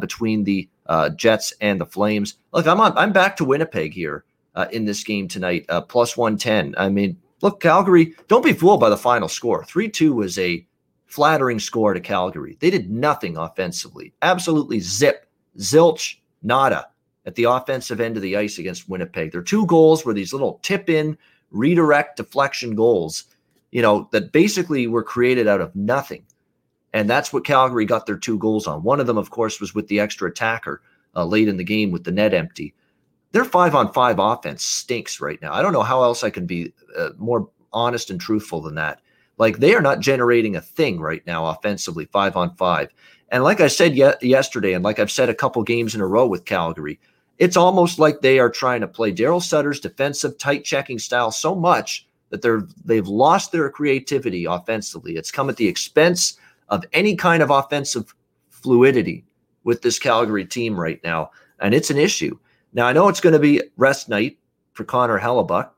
between the Jets and the Flames. Look, I'm on, I'm back to Winnipeg here in this game tonight, plus one ten. I mean look, Calgary, don't be fooled by the final score. 3 2 was a flattering score to Calgary. They did nothing offensively. Absolutely zip, zilch, nada at the offensive end of the ice against Winnipeg. Their two goals were these little tip in, redirect, deflection goals, you know, that basically were created out of nothing. And that's what Calgary got their two goals on. One of them, of course, was with the extra attacker uh, late in the game with the net empty their five on five offense stinks right now. I don't know how else I can be uh, more honest and truthful than that. Like they are not generating a thing right now offensively, five on five. And like I said ye- yesterday, and like I've said a couple games in a row with Calgary, it's almost like they are trying to play Daryl Sutter's defensive tight checking style so much that they're they've lost their creativity offensively. It's come at the expense of any kind of offensive fluidity with this Calgary team right now, and it's an issue. Now, I know it's going to be rest night for Connor Hellebuyck.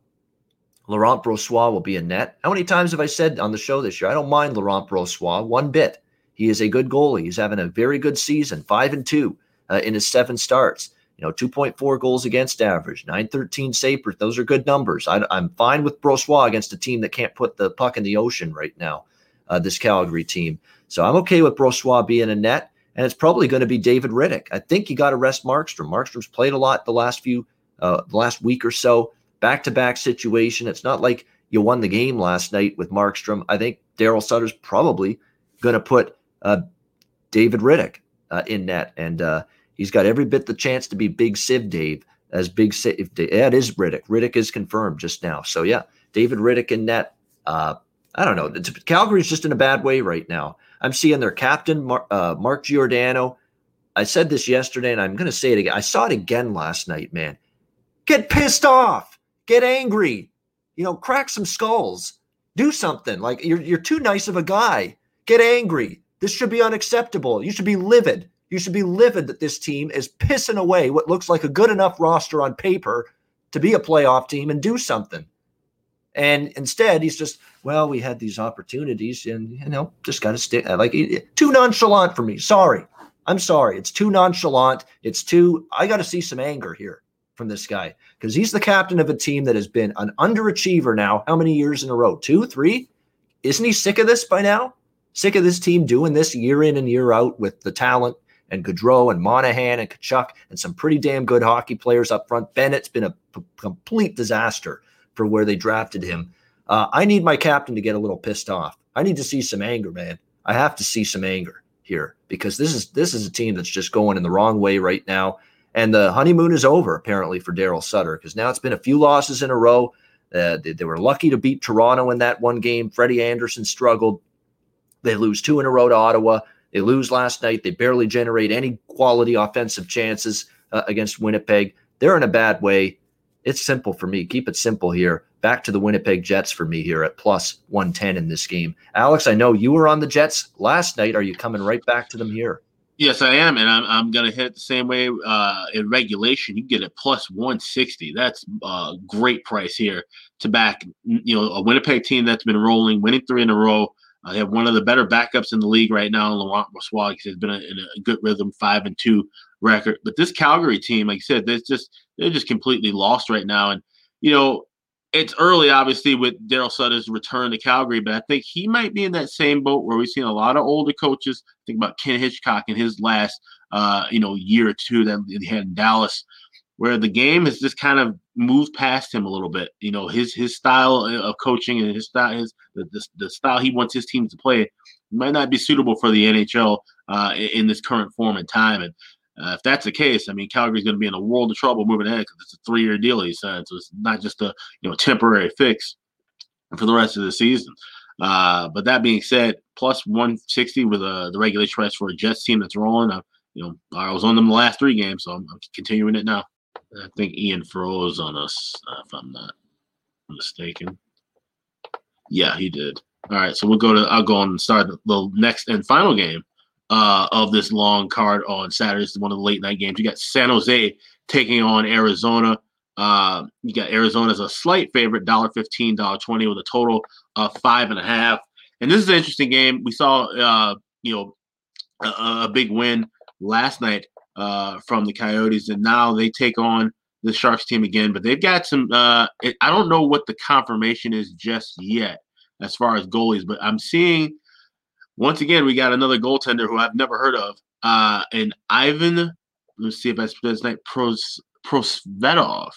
Laurent Brossoit will be in net. How many times have I said on the show this year? I don't mind Laurent Brossoit one bit. He is a good goalie. He's having a very good season, five and two uh, in his seven starts. You know, 2.4 goals against average, 913 save. Those are good numbers. I, am fine with Brossoit against a team that can't put the puck in the ocean right now, uh, this Calgary team. So I'm okay with Brossoit being in net and it's probably going to be David Rittich. I think you got to rest Markstrom. Markstrom's played a lot the last few, uh, the last week or so, back to back situation. It's not like you won the game last night with Markstrom. I think Daryl Sutter's probably going to put uh, David Rittich uh, in net, and uh, he's got every bit the chance to be Big Siv Dave as Big Siv. Yeah, it is Riddick. Rittich is confirmed just now. So yeah, David Rittich in net. Uh, I don't know. Calgary's just in a bad way right now. I'm seeing their captain, Mark, uh, Mark Giordano. I said this yesterday, and I'm going to say it again. I saw it again last night, man. Get pissed off. Get angry. You know, crack some skulls. Do something. Like you're you're too nice of a guy. Get angry. This should be unacceptable. You should be livid. You should be livid that this team is pissing away what looks like a good enough roster on paper to be a playoff team and do something. And instead, he's just, well, we had these opportunities and, you know, just got to stick. Uh, like, too nonchalant for me. Sorry. I'm sorry. It's too nonchalant. It's too, I got to see some anger here from this guy because he's the captain of a team that has been an underachiever now. How many years in a row? Two, three? Isn't he sick of this by now? Sick of this team doing this year in and year out with the talent and Gaudreau and Monahan and Tkachuk and some pretty damn good hockey players up front. Bennett's been a p- complete disaster for where they drafted him. Uh, I need my captain to get a little pissed off. I need to see some anger, man. I have to see some anger here because this is this is a team that's just going in the wrong way right now. And the honeymoon is over apparently for Daryl Sutter because now it's been a few losses in a row. Uh, they, they, were lucky to beat Toronto in that one game. Freddie Andersen struggled. They lose two in a row to Ottawa. They lose last night. They barely generate any quality offensive chances uh, against Winnipeg. They're in a bad way. It's simple for me. Keep it simple here. Back to the Winnipeg Jets for me here at plus 110 in this game. Alex, I know you were on the Jets last night. Are you coming right back to them here? Yes, I am, and I'm, I'm going to hit it the same way uh, in regulation. You get it plus 160. That's a great price here to back, you know, a Winnipeg team that's been rolling, winning three in a row. Uh, they have one of the better backups in the league right now, Laurent Brossoit. He's been in a good rhythm, five and two record. But this Calgary team, like I said, they're just they're just completely lost right now. And you know, it's early, obviously, with Daryl Sutter's return to Calgary, but I think he might be in that same boat where we've seen a lot of older coaches. Think about Ken Hitchcock in his last, uh, you know, year or two that he had in Dallas, where the game has just kind of moved past him a little bit. You know, his his style of coaching and his style, his the, the, the style he wants his team to play might not be suitable for the NHL uh, in this current form and time. And uh, if that's the case, I mean, Calgary's going to be in a world of trouble moving ahead because it's a three-year deal he signed, so it's not just a you know temporary fix for the rest of the season. Uh, but that being said, plus 160 with uh, the regulation price for a Jets team that's rolling. Uh, you know, I was on them the last three games, so I'm, I'm continuing it now. I think Ian froze on us, uh, if I'm not mistaken. Yeah, he did. All right, so we'll go to. I'll go on and start the next and final game uh, of this long card on Saturday. It's one of the late night games. You got San Jose taking on Arizona. Uh, you got Arizona as a slight favorite, dollar fifteen, dollar twenty, with a total of five and a half. And this is an interesting game. We saw, uh, you know, a, a, big win last night uh, from the Coyotes, and now they take on the Sharks team again. But they've got some. Uh, I don't know what the confirmation is just yet as far as goalies, but I'm seeing once again, we got another goaltender who I've never heard of, uh, and Ivan. Let's see if I his name. Pros Prosvetov,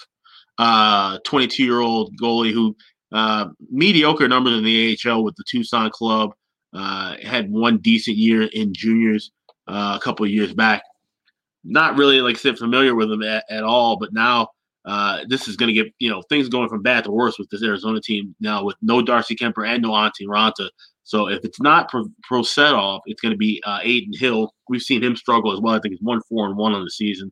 uh, 22 year old goalie who uh, mediocre numbers in the AHL with the Tucson club. Uh, had one decent year in juniors uh, a couple of years back. Not really, like I said, familiar with him at, at all, but now uh, this is going to get you know things going from bad to worse with this Arizona team now with no Darcy Kuemper and no Antti Raanta. So if it's not pro, Prosvetov, it's going to be uh, Adin Hill. We've seen him struggle as well. I think he's one four and one on the season.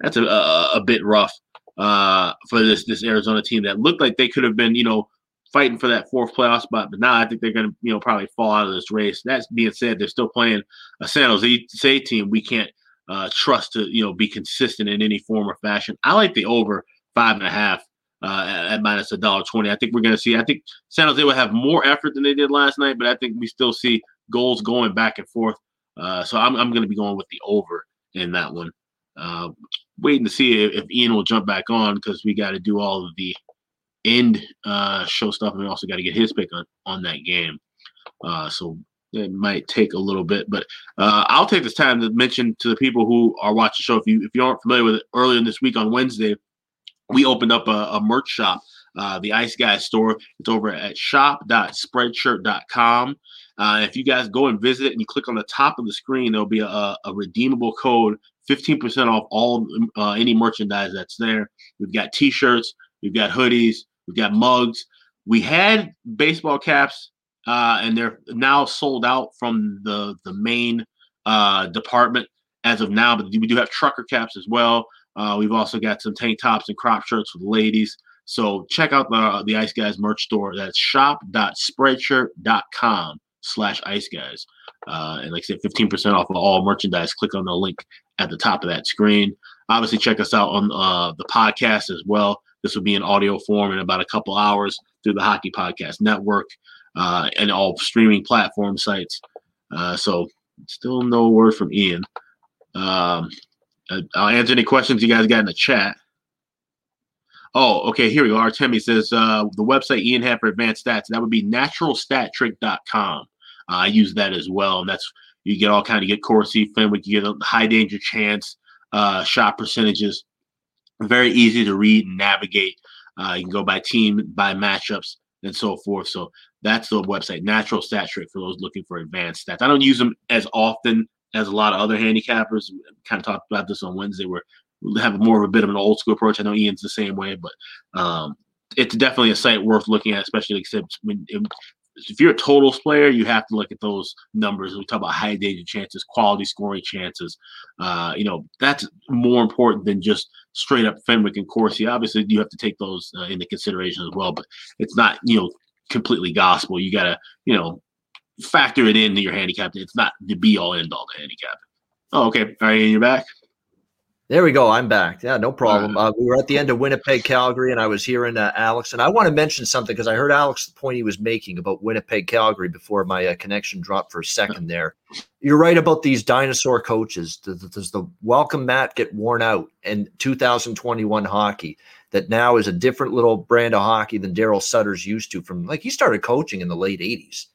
That's a, a, a bit rough uh, for this this Arizona team that looked like they could have been you know fighting for that fourth playoff spot, but now I think they're going to you know probably fall out of this race. That being said, they're still playing a San Jose team. We can't uh, trust to you know be consistent in any form or fashion. I like the over five and a half uh, at, minus a dollar twenty. I think we're going to see. I think San Jose will have more effort than they did last night, but I think we still see goals going back and forth. Uh, so I'm, I'm going to be going with the over in that one. Uh, waiting to see if, if, Ian will jump back on because we got to do all of the end uh, show stuff, and we also got to get his pick on on that game. Uh, so it might take a little bit, but uh, I'll take this time to mention to the people who are watching the show. If you if you aren't familiar with it, earlier this week on Wednesday, we opened up a, a merch shop, uh, the Ice Guys store. It's over at shop.spreadshirt.com. Uh, if you guys go and visit and you click on the top of the screen, there'll be a, a redeemable code, 15% off all uh, any merchandise that's there. We've got t-shirts, we've got hoodies, we've got mugs. We had baseball caps, uh, and they're now sold out from the the main uh, department as of now. But we do have trucker caps as well. Uh, we've also got some tank tops and crop shirts for the ladies. So check out the the Ice Guys merch store. That's shop.spreadshirt.com slash ice guys. Uh, and like I said, 15% off of all merchandise. Click on the link at the top of that screen. Obviously, check us out on uh, the podcast as well. This will be in audio form in about a couple hours through the Hockey Podcast Network uh, and all streaming platform sites. Uh, so, still no word from Ian. Um, I'll answer any questions you guys got in the chat. Oh, okay. Here we go. Artemi says uh, the website Ian had for advanced stats. That would be naturalstattrick.com. Uh, I use that as well, and that's you get all kind of get Corsi, Fenwick, you get a high danger chance, uh, shot percentages. Very easy to read and navigate. Uh, you can go by team, by matchups, and so forth. So that's the website, Natural Stat Trick, for those looking for advanced stats. I don't use them as often as a lot of other handicappers. Kind of talked about this on Wednesday, where we have more of a bit of an old school approach. I know Ian's the same way, but um, it's definitely a site worth looking at, especially like when if you're a totals player, you have to look at those numbers. We talk about high danger chances, quality scoring chances. Uh, you know, that's more important than just straight up Fenwick and Corsi. Obviously, you have to take those uh, into consideration as well, but it's not, you know, completely gospel. You got to, you know, factor it into your handicap. It's not the be all end all to handicap. Oh, okay. All right, you're back. There we go. I'm back. Yeah, no problem. Uh, we were at the end of Winnipeg, Calgary, and I was hearing uh, Alex. And I want to mention something because I heard Alex the point he was making about Winnipeg, Calgary before my uh, connection dropped for a second there. You're right about these dinosaur coaches. Does the welcome mat get worn out in 2021 hockey? That now is a different little brand of hockey than Daryl Sutter's used to. From like he started coaching in the late 80s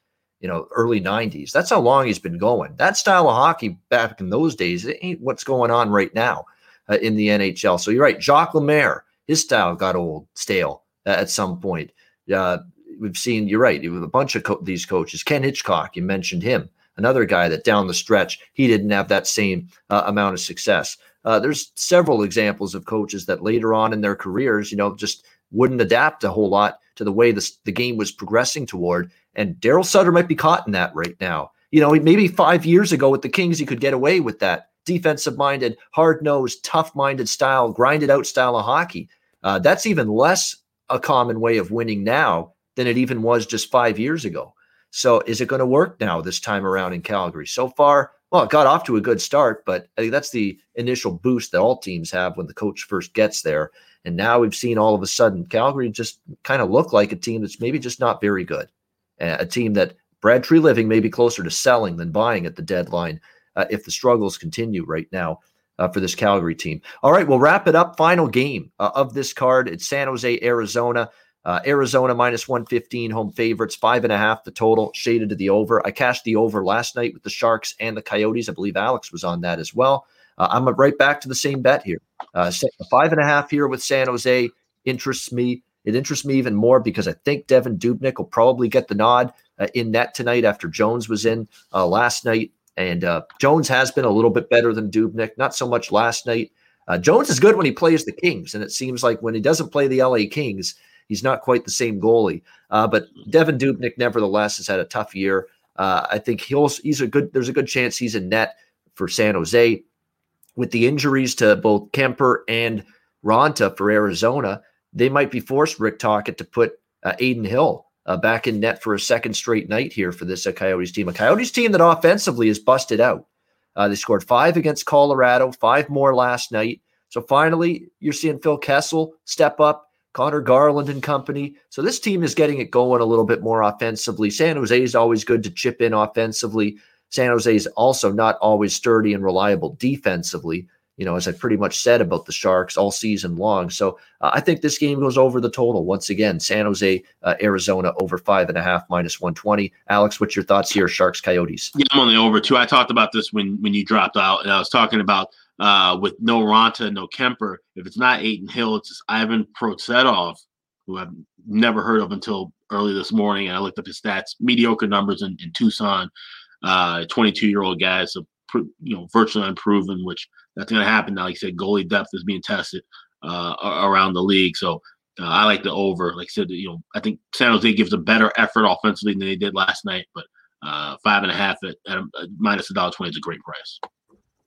you know, early 90s. That's how long he's been going. That style of hockey back in those days it ain't what's going on right now uh, in the NHL. So you're right. Jacques Lemaire, his style got old, stale uh, at some point. Uh, we've seen, you're right, with a bunch of co- these coaches. Ken Hitchcock, you mentioned him, another guy that down the stretch, he didn't have that same uh, amount of success. Uh, there's several examples of coaches that later on in their careers, you know, just wouldn't adapt a whole lot to the way this, the game was progressing toward. And Daryl Sutter might be caught in that right now. You know, maybe five years ago with the Kings, he could get away with that defensive minded, hard nosed, tough minded style, grinded out style of hockey. Uh, that's even less a common way of winning now than it even was just five years ago. So is it going to work now this time around in Calgary? So far, well, it got off to a good start, but I think that's the initial boost that all teams have when the coach first gets there. And now we've seen all of a sudden Calgary just kind of look like a team that's maybe just not very good. A team that Brad Treliving may be closer to selling than buying at the deadline uh, if the struggles continue right now uh, for this Calgary team. All right, we'll wrap it up. Final game uh, of this card. It's San Jose, Arizona. Uh, Arizona minus 115 home favorites, five and a half the total, shaded to the over. I cashed the over last night with the Sharks and the Coyotes. I believe Alex was on that as well. Uh, I'm right back to the same bet here. Uh, five and a half here with San Jose interests me. It interests me even more because I think Devin Dubnyk will probably get the nod uh, in net tonight after Jones was in uh, last night. And uh, Jones has been a little bit better than Dubnyk, not so much last night. Uh, Jones is good when he plays the Kings, and it seems like when he doesn't play the LA Kings, he's not quite the same goalie. Uh, but Devin Dubnyk, nevertheless, has had a tough year. Uh, I think he'll he's a good. There's a good chance he's in net for San Jose. With the injuries to both Kuemper and Raanta for Arizona, they might be forced Rick Tocchet to put uh, Adin Hill uh, back in net for a second straight night here for this uh, Coyotes team. A Coyotes team that offensively is busted out. Uh, they scored five against Colorado, five more last night. So finally, you're seeing Phil Kessel step up, Conor Garland and company. So this team is getting it going a little bit more offensively. San Jose is always good to chip in offensively. San Jose is also not always sturdy and reliable defensively you know, as I pretty much said about the Sharks all season long. So uh, I think this game goes over the total once again. San Jose, uh, Arizona over five and a half minus 120. Alex, what's your thoughts here? Sharks, Coyotes. Yeah, I'm on the over too. I talked about this when when you dropped out, and I was talking about uh, with no Raanta, no Kuemper. If it's not Adin Hill, it's Ivan Prosvetov, who I've never heard of until early this morning. And I looked up his stats, mediocre numbers in, in Tucson. Uh, 22 year old guy, so you know virtually unproven, which that's going to happen now. Like I said, goalie depth is being tested uh, around the league. So uh, I like the over. Like I said, you know, I think San Jose gives a better effort offensively than they did last night. But uh, five and a half at, at a, minus a dollar twenty is a great price.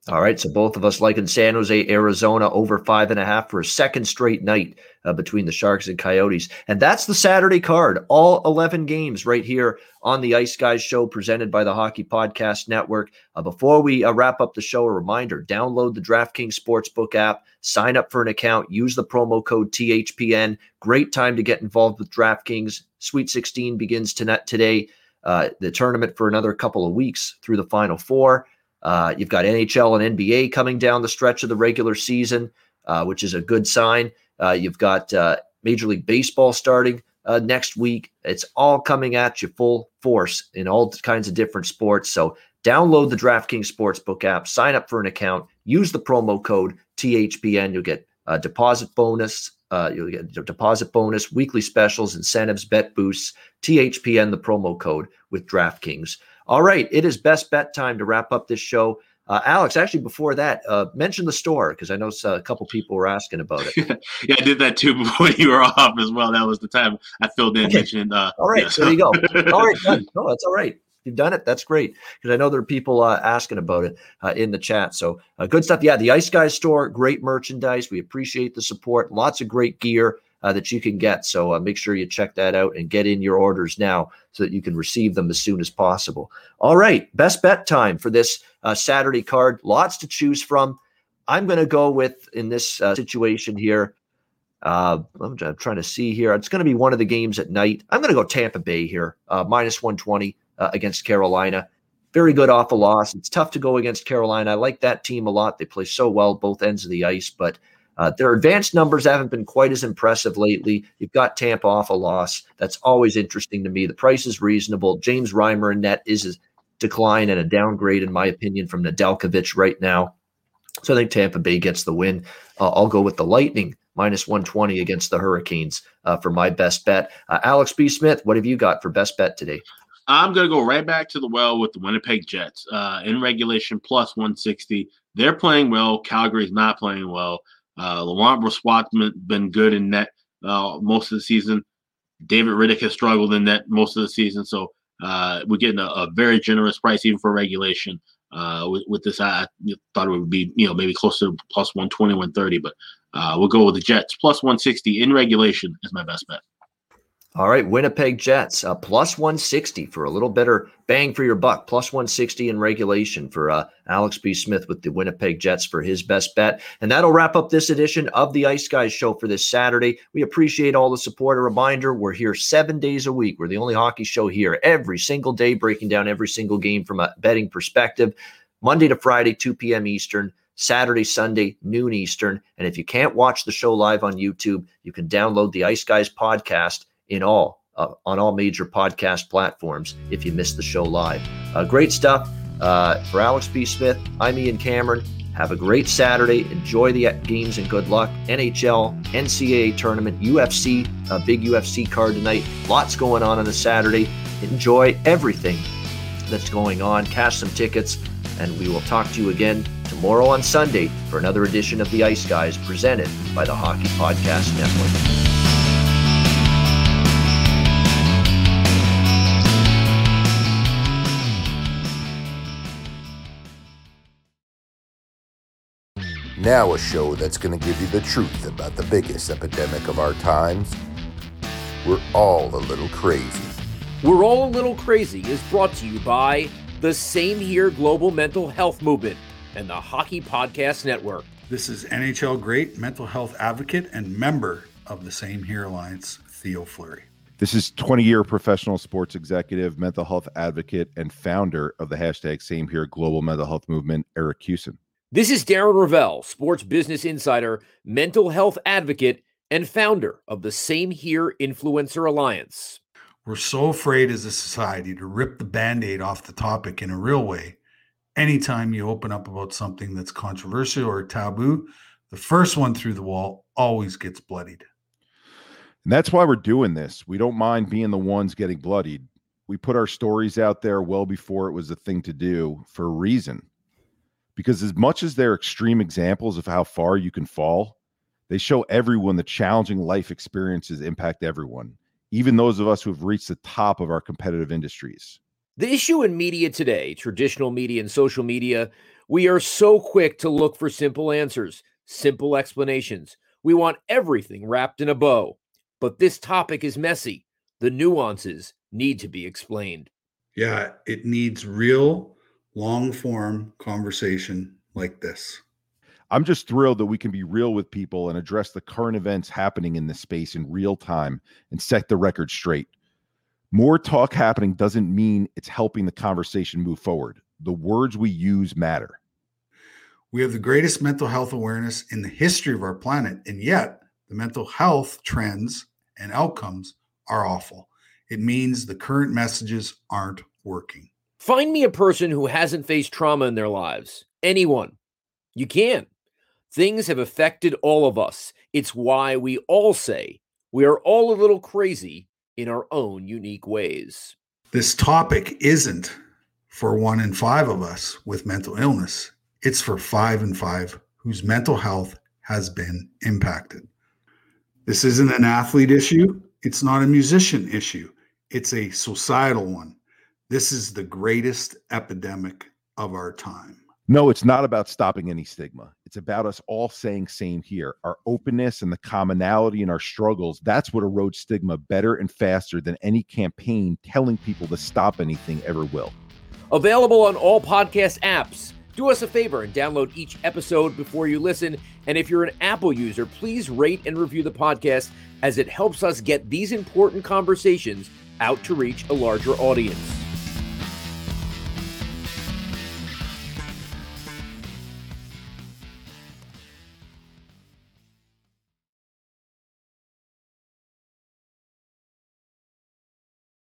All right, so both of us like in San Jose, Arizona, over five and a half for a second straight night uh, between the Sharks and Coyotes. And that's the Saturday card, all 11 games right here on the Ice Guys show presented by the Hockey Podcast Network. Uh, before we uh, wrap up the show, a reminder download the DraftKings Sportsbook app, sign up for an account, use the promo code THPN. Great time to get involved with DraftKings. Sweet 16 begins tonight, today. Uh, the tournament for another couple of weeks through the Final Four. Uh, you've got NHL and NBA coming down the stretch of the regular season, uh, which is a good sign. Uh, you've got uh, Major League Baseball starting uh, next week. It's all coming at you full force in all kinds of different sports. So download the DraftKings Sportsbook app, sign up for an account, use the promo code THPN. You'll get a deposit bonus. Uh, you'll get deposit bonus, weekly specials, incentives, bet boosts, THPN, the promo code with DraftKings. All right, it is best bet time to wrap up this show. Uh, Alex, actually, before that, uh, mention the store because I know a couple people were asking about it. yeah, I did that too before you were off as well. That was the time I filled in. Okay. Mentioned, uh, all right, yeah, so. there you go. All right, done. No, that's all right. You've done it. That's great because I know there are people uh, asking about it uh, in the chat. So uh, good stuff. Yeah, the Ice Guys store, great merchandise. We appreciate the support. Lots of great gear uh, that you can get. So uh, make sure you check that out and get in your orders now so that you can receive them as soon as possible. All right, best bet time for this uh, Saturday card. Lots to choose from. I'm going to go with in this uh, situation here. Uh, I'm, I'm, trying to see here. It's going to be one of the games at night. I'm going to go Tampa Bay here, uh, minus 120 against Carolina. Very good off a loss. It's tough to go against Carolina. I like that team a lot. They play so well both ends of the ice, but uh, their advanced numbers haven't been quite as impressive lately. You've got Tampa off a loss. That's always interesting to me. The price is reasonable. James Reimer in net is a decline and a downgrade, in my opinion, from Nedeljkovic right now. So I think Tampa Bay gets the win. Uh, I'll go with the Lightning minus 120 against the Hurricanes uh, for my best bet. Uh, Alex B. Smith, what have you got for best bet today? I'm going to go right back to the well with the Winnipeg Jets uh, in regulation plus 160. They're playing well. Calgary's not playing well. Uh, Laurent Brossoit's been good in net uh, most of the season. David Rittich has struggled in net most of the season. So uh, we're getting a, a, very generous price even for regulation. Uh, with, with, this, I, thought it would be you know maybe closer to plus 120, 130, but uh, we'll go with the Jets plus 160 in regulation is my best bet. All right, Winnipeg Jets uh, plus 160 for a little better bang for your buck. Plus 160 in regulation for uh, Alex B. Smith with the Winnipeg Jets for his best bet. And that'll wrap up this edition of the Ice Guys show for this Saturday. We appreciate all the support. A reminder we're here seven days a week. We're the only hockey show here every single day, breaking down every single game from a betting perspective. Monday to Friday, 2 p.m. Eastern. Saturday, Sunday, noon Eastern. And if you can't watch the show live on YouTube, you can download the Ice Guys podcast in all uh, on all major podcast platforms if you missed the show live. Uh, great stuff uh, for Alex B. Smith. I'm Ian Cameron. Have a great Saturday. Enjoy the games and good luck. NHL, NCAA tournament, UFC, a big UFC card tonight. Lots going on on a Saturday. Enjoy everything that's going on. Cash some tickets, and we will talk to you again tomorrow on Sunday for another edition of the Ice Guys presented by the Hockey Podcast Network. Now, a show that's going to give you the truth about the biggest epidemic of our times. We're all a little crazy. We're All a Little Crazy is brought to you by the Same Here Global Mental Health Movement and the Hockey Podcast Network. This is NHL great mental health advocate and member of the Same Here Alliance, Theo Fleury. This is 20 year professional sports executive, mental health advocate, and founder of the hashtag Same Here Global Mental Health Movement, Eric Hewson. This is Darren Ravel, sports business insider, mental health advocate, and founder of the Same Here Influencer Alliance. We're so afraid as a society to rip the band aid off the topic in a real way. Anytime you open up about something that's controversial or taboo, the first one through the wall always gets bloodied. And that's why we're doing this. We don't mind being the ones getting bloodied. We put our stories out there well before it was a thing to do for a reason because as much as they're extreme examples of how far you can fall, they show everyone the challenging life experiences impact everyone, even those of us who have reached the top of our competitive industries. The issue in media today, traditional media and social media, we are so quick to look for simple answers, simple explanations. We want everything wrapped in a bow. But this topic is messy. The nuances need to be explained. Yeah, it needs real long form conversation like this. I'm just thrilled that we can be real with people and address the current events happening in this space in real time and set the record straight. More talk happening doesn't mean it's helping the conversation move forward. The words we use matter. We have the greatest mental health awareness in the history of our planet, and yet the mental health trends and outcomes are awful. It means the current messages aren't working. Find me a person who hasn't faced trauma in their lives. Anyone. You can. Things have affected all of us. It's why we all say we are all a little crazy in our own unique ways. This topic isn't for one in five of us with mental illness, it's for five in five whose mental health has been impacted. This isn't an athlete issue, it's not a musician issue, it's a societal one. This is the greatest epidemic of our time. No, it's not about stopping any stigma. It's about us all saying same here. Our openness and the commonality in our struggles, that's what erodes stigma better and faster than any campaign telling people to stop anything ever will. Available on all podcast apps. Do us a favor and download each episode before you listen. And if you're an Apple user, please rate and review the podcast as it helps us get these important conversations out to reach a larger audience.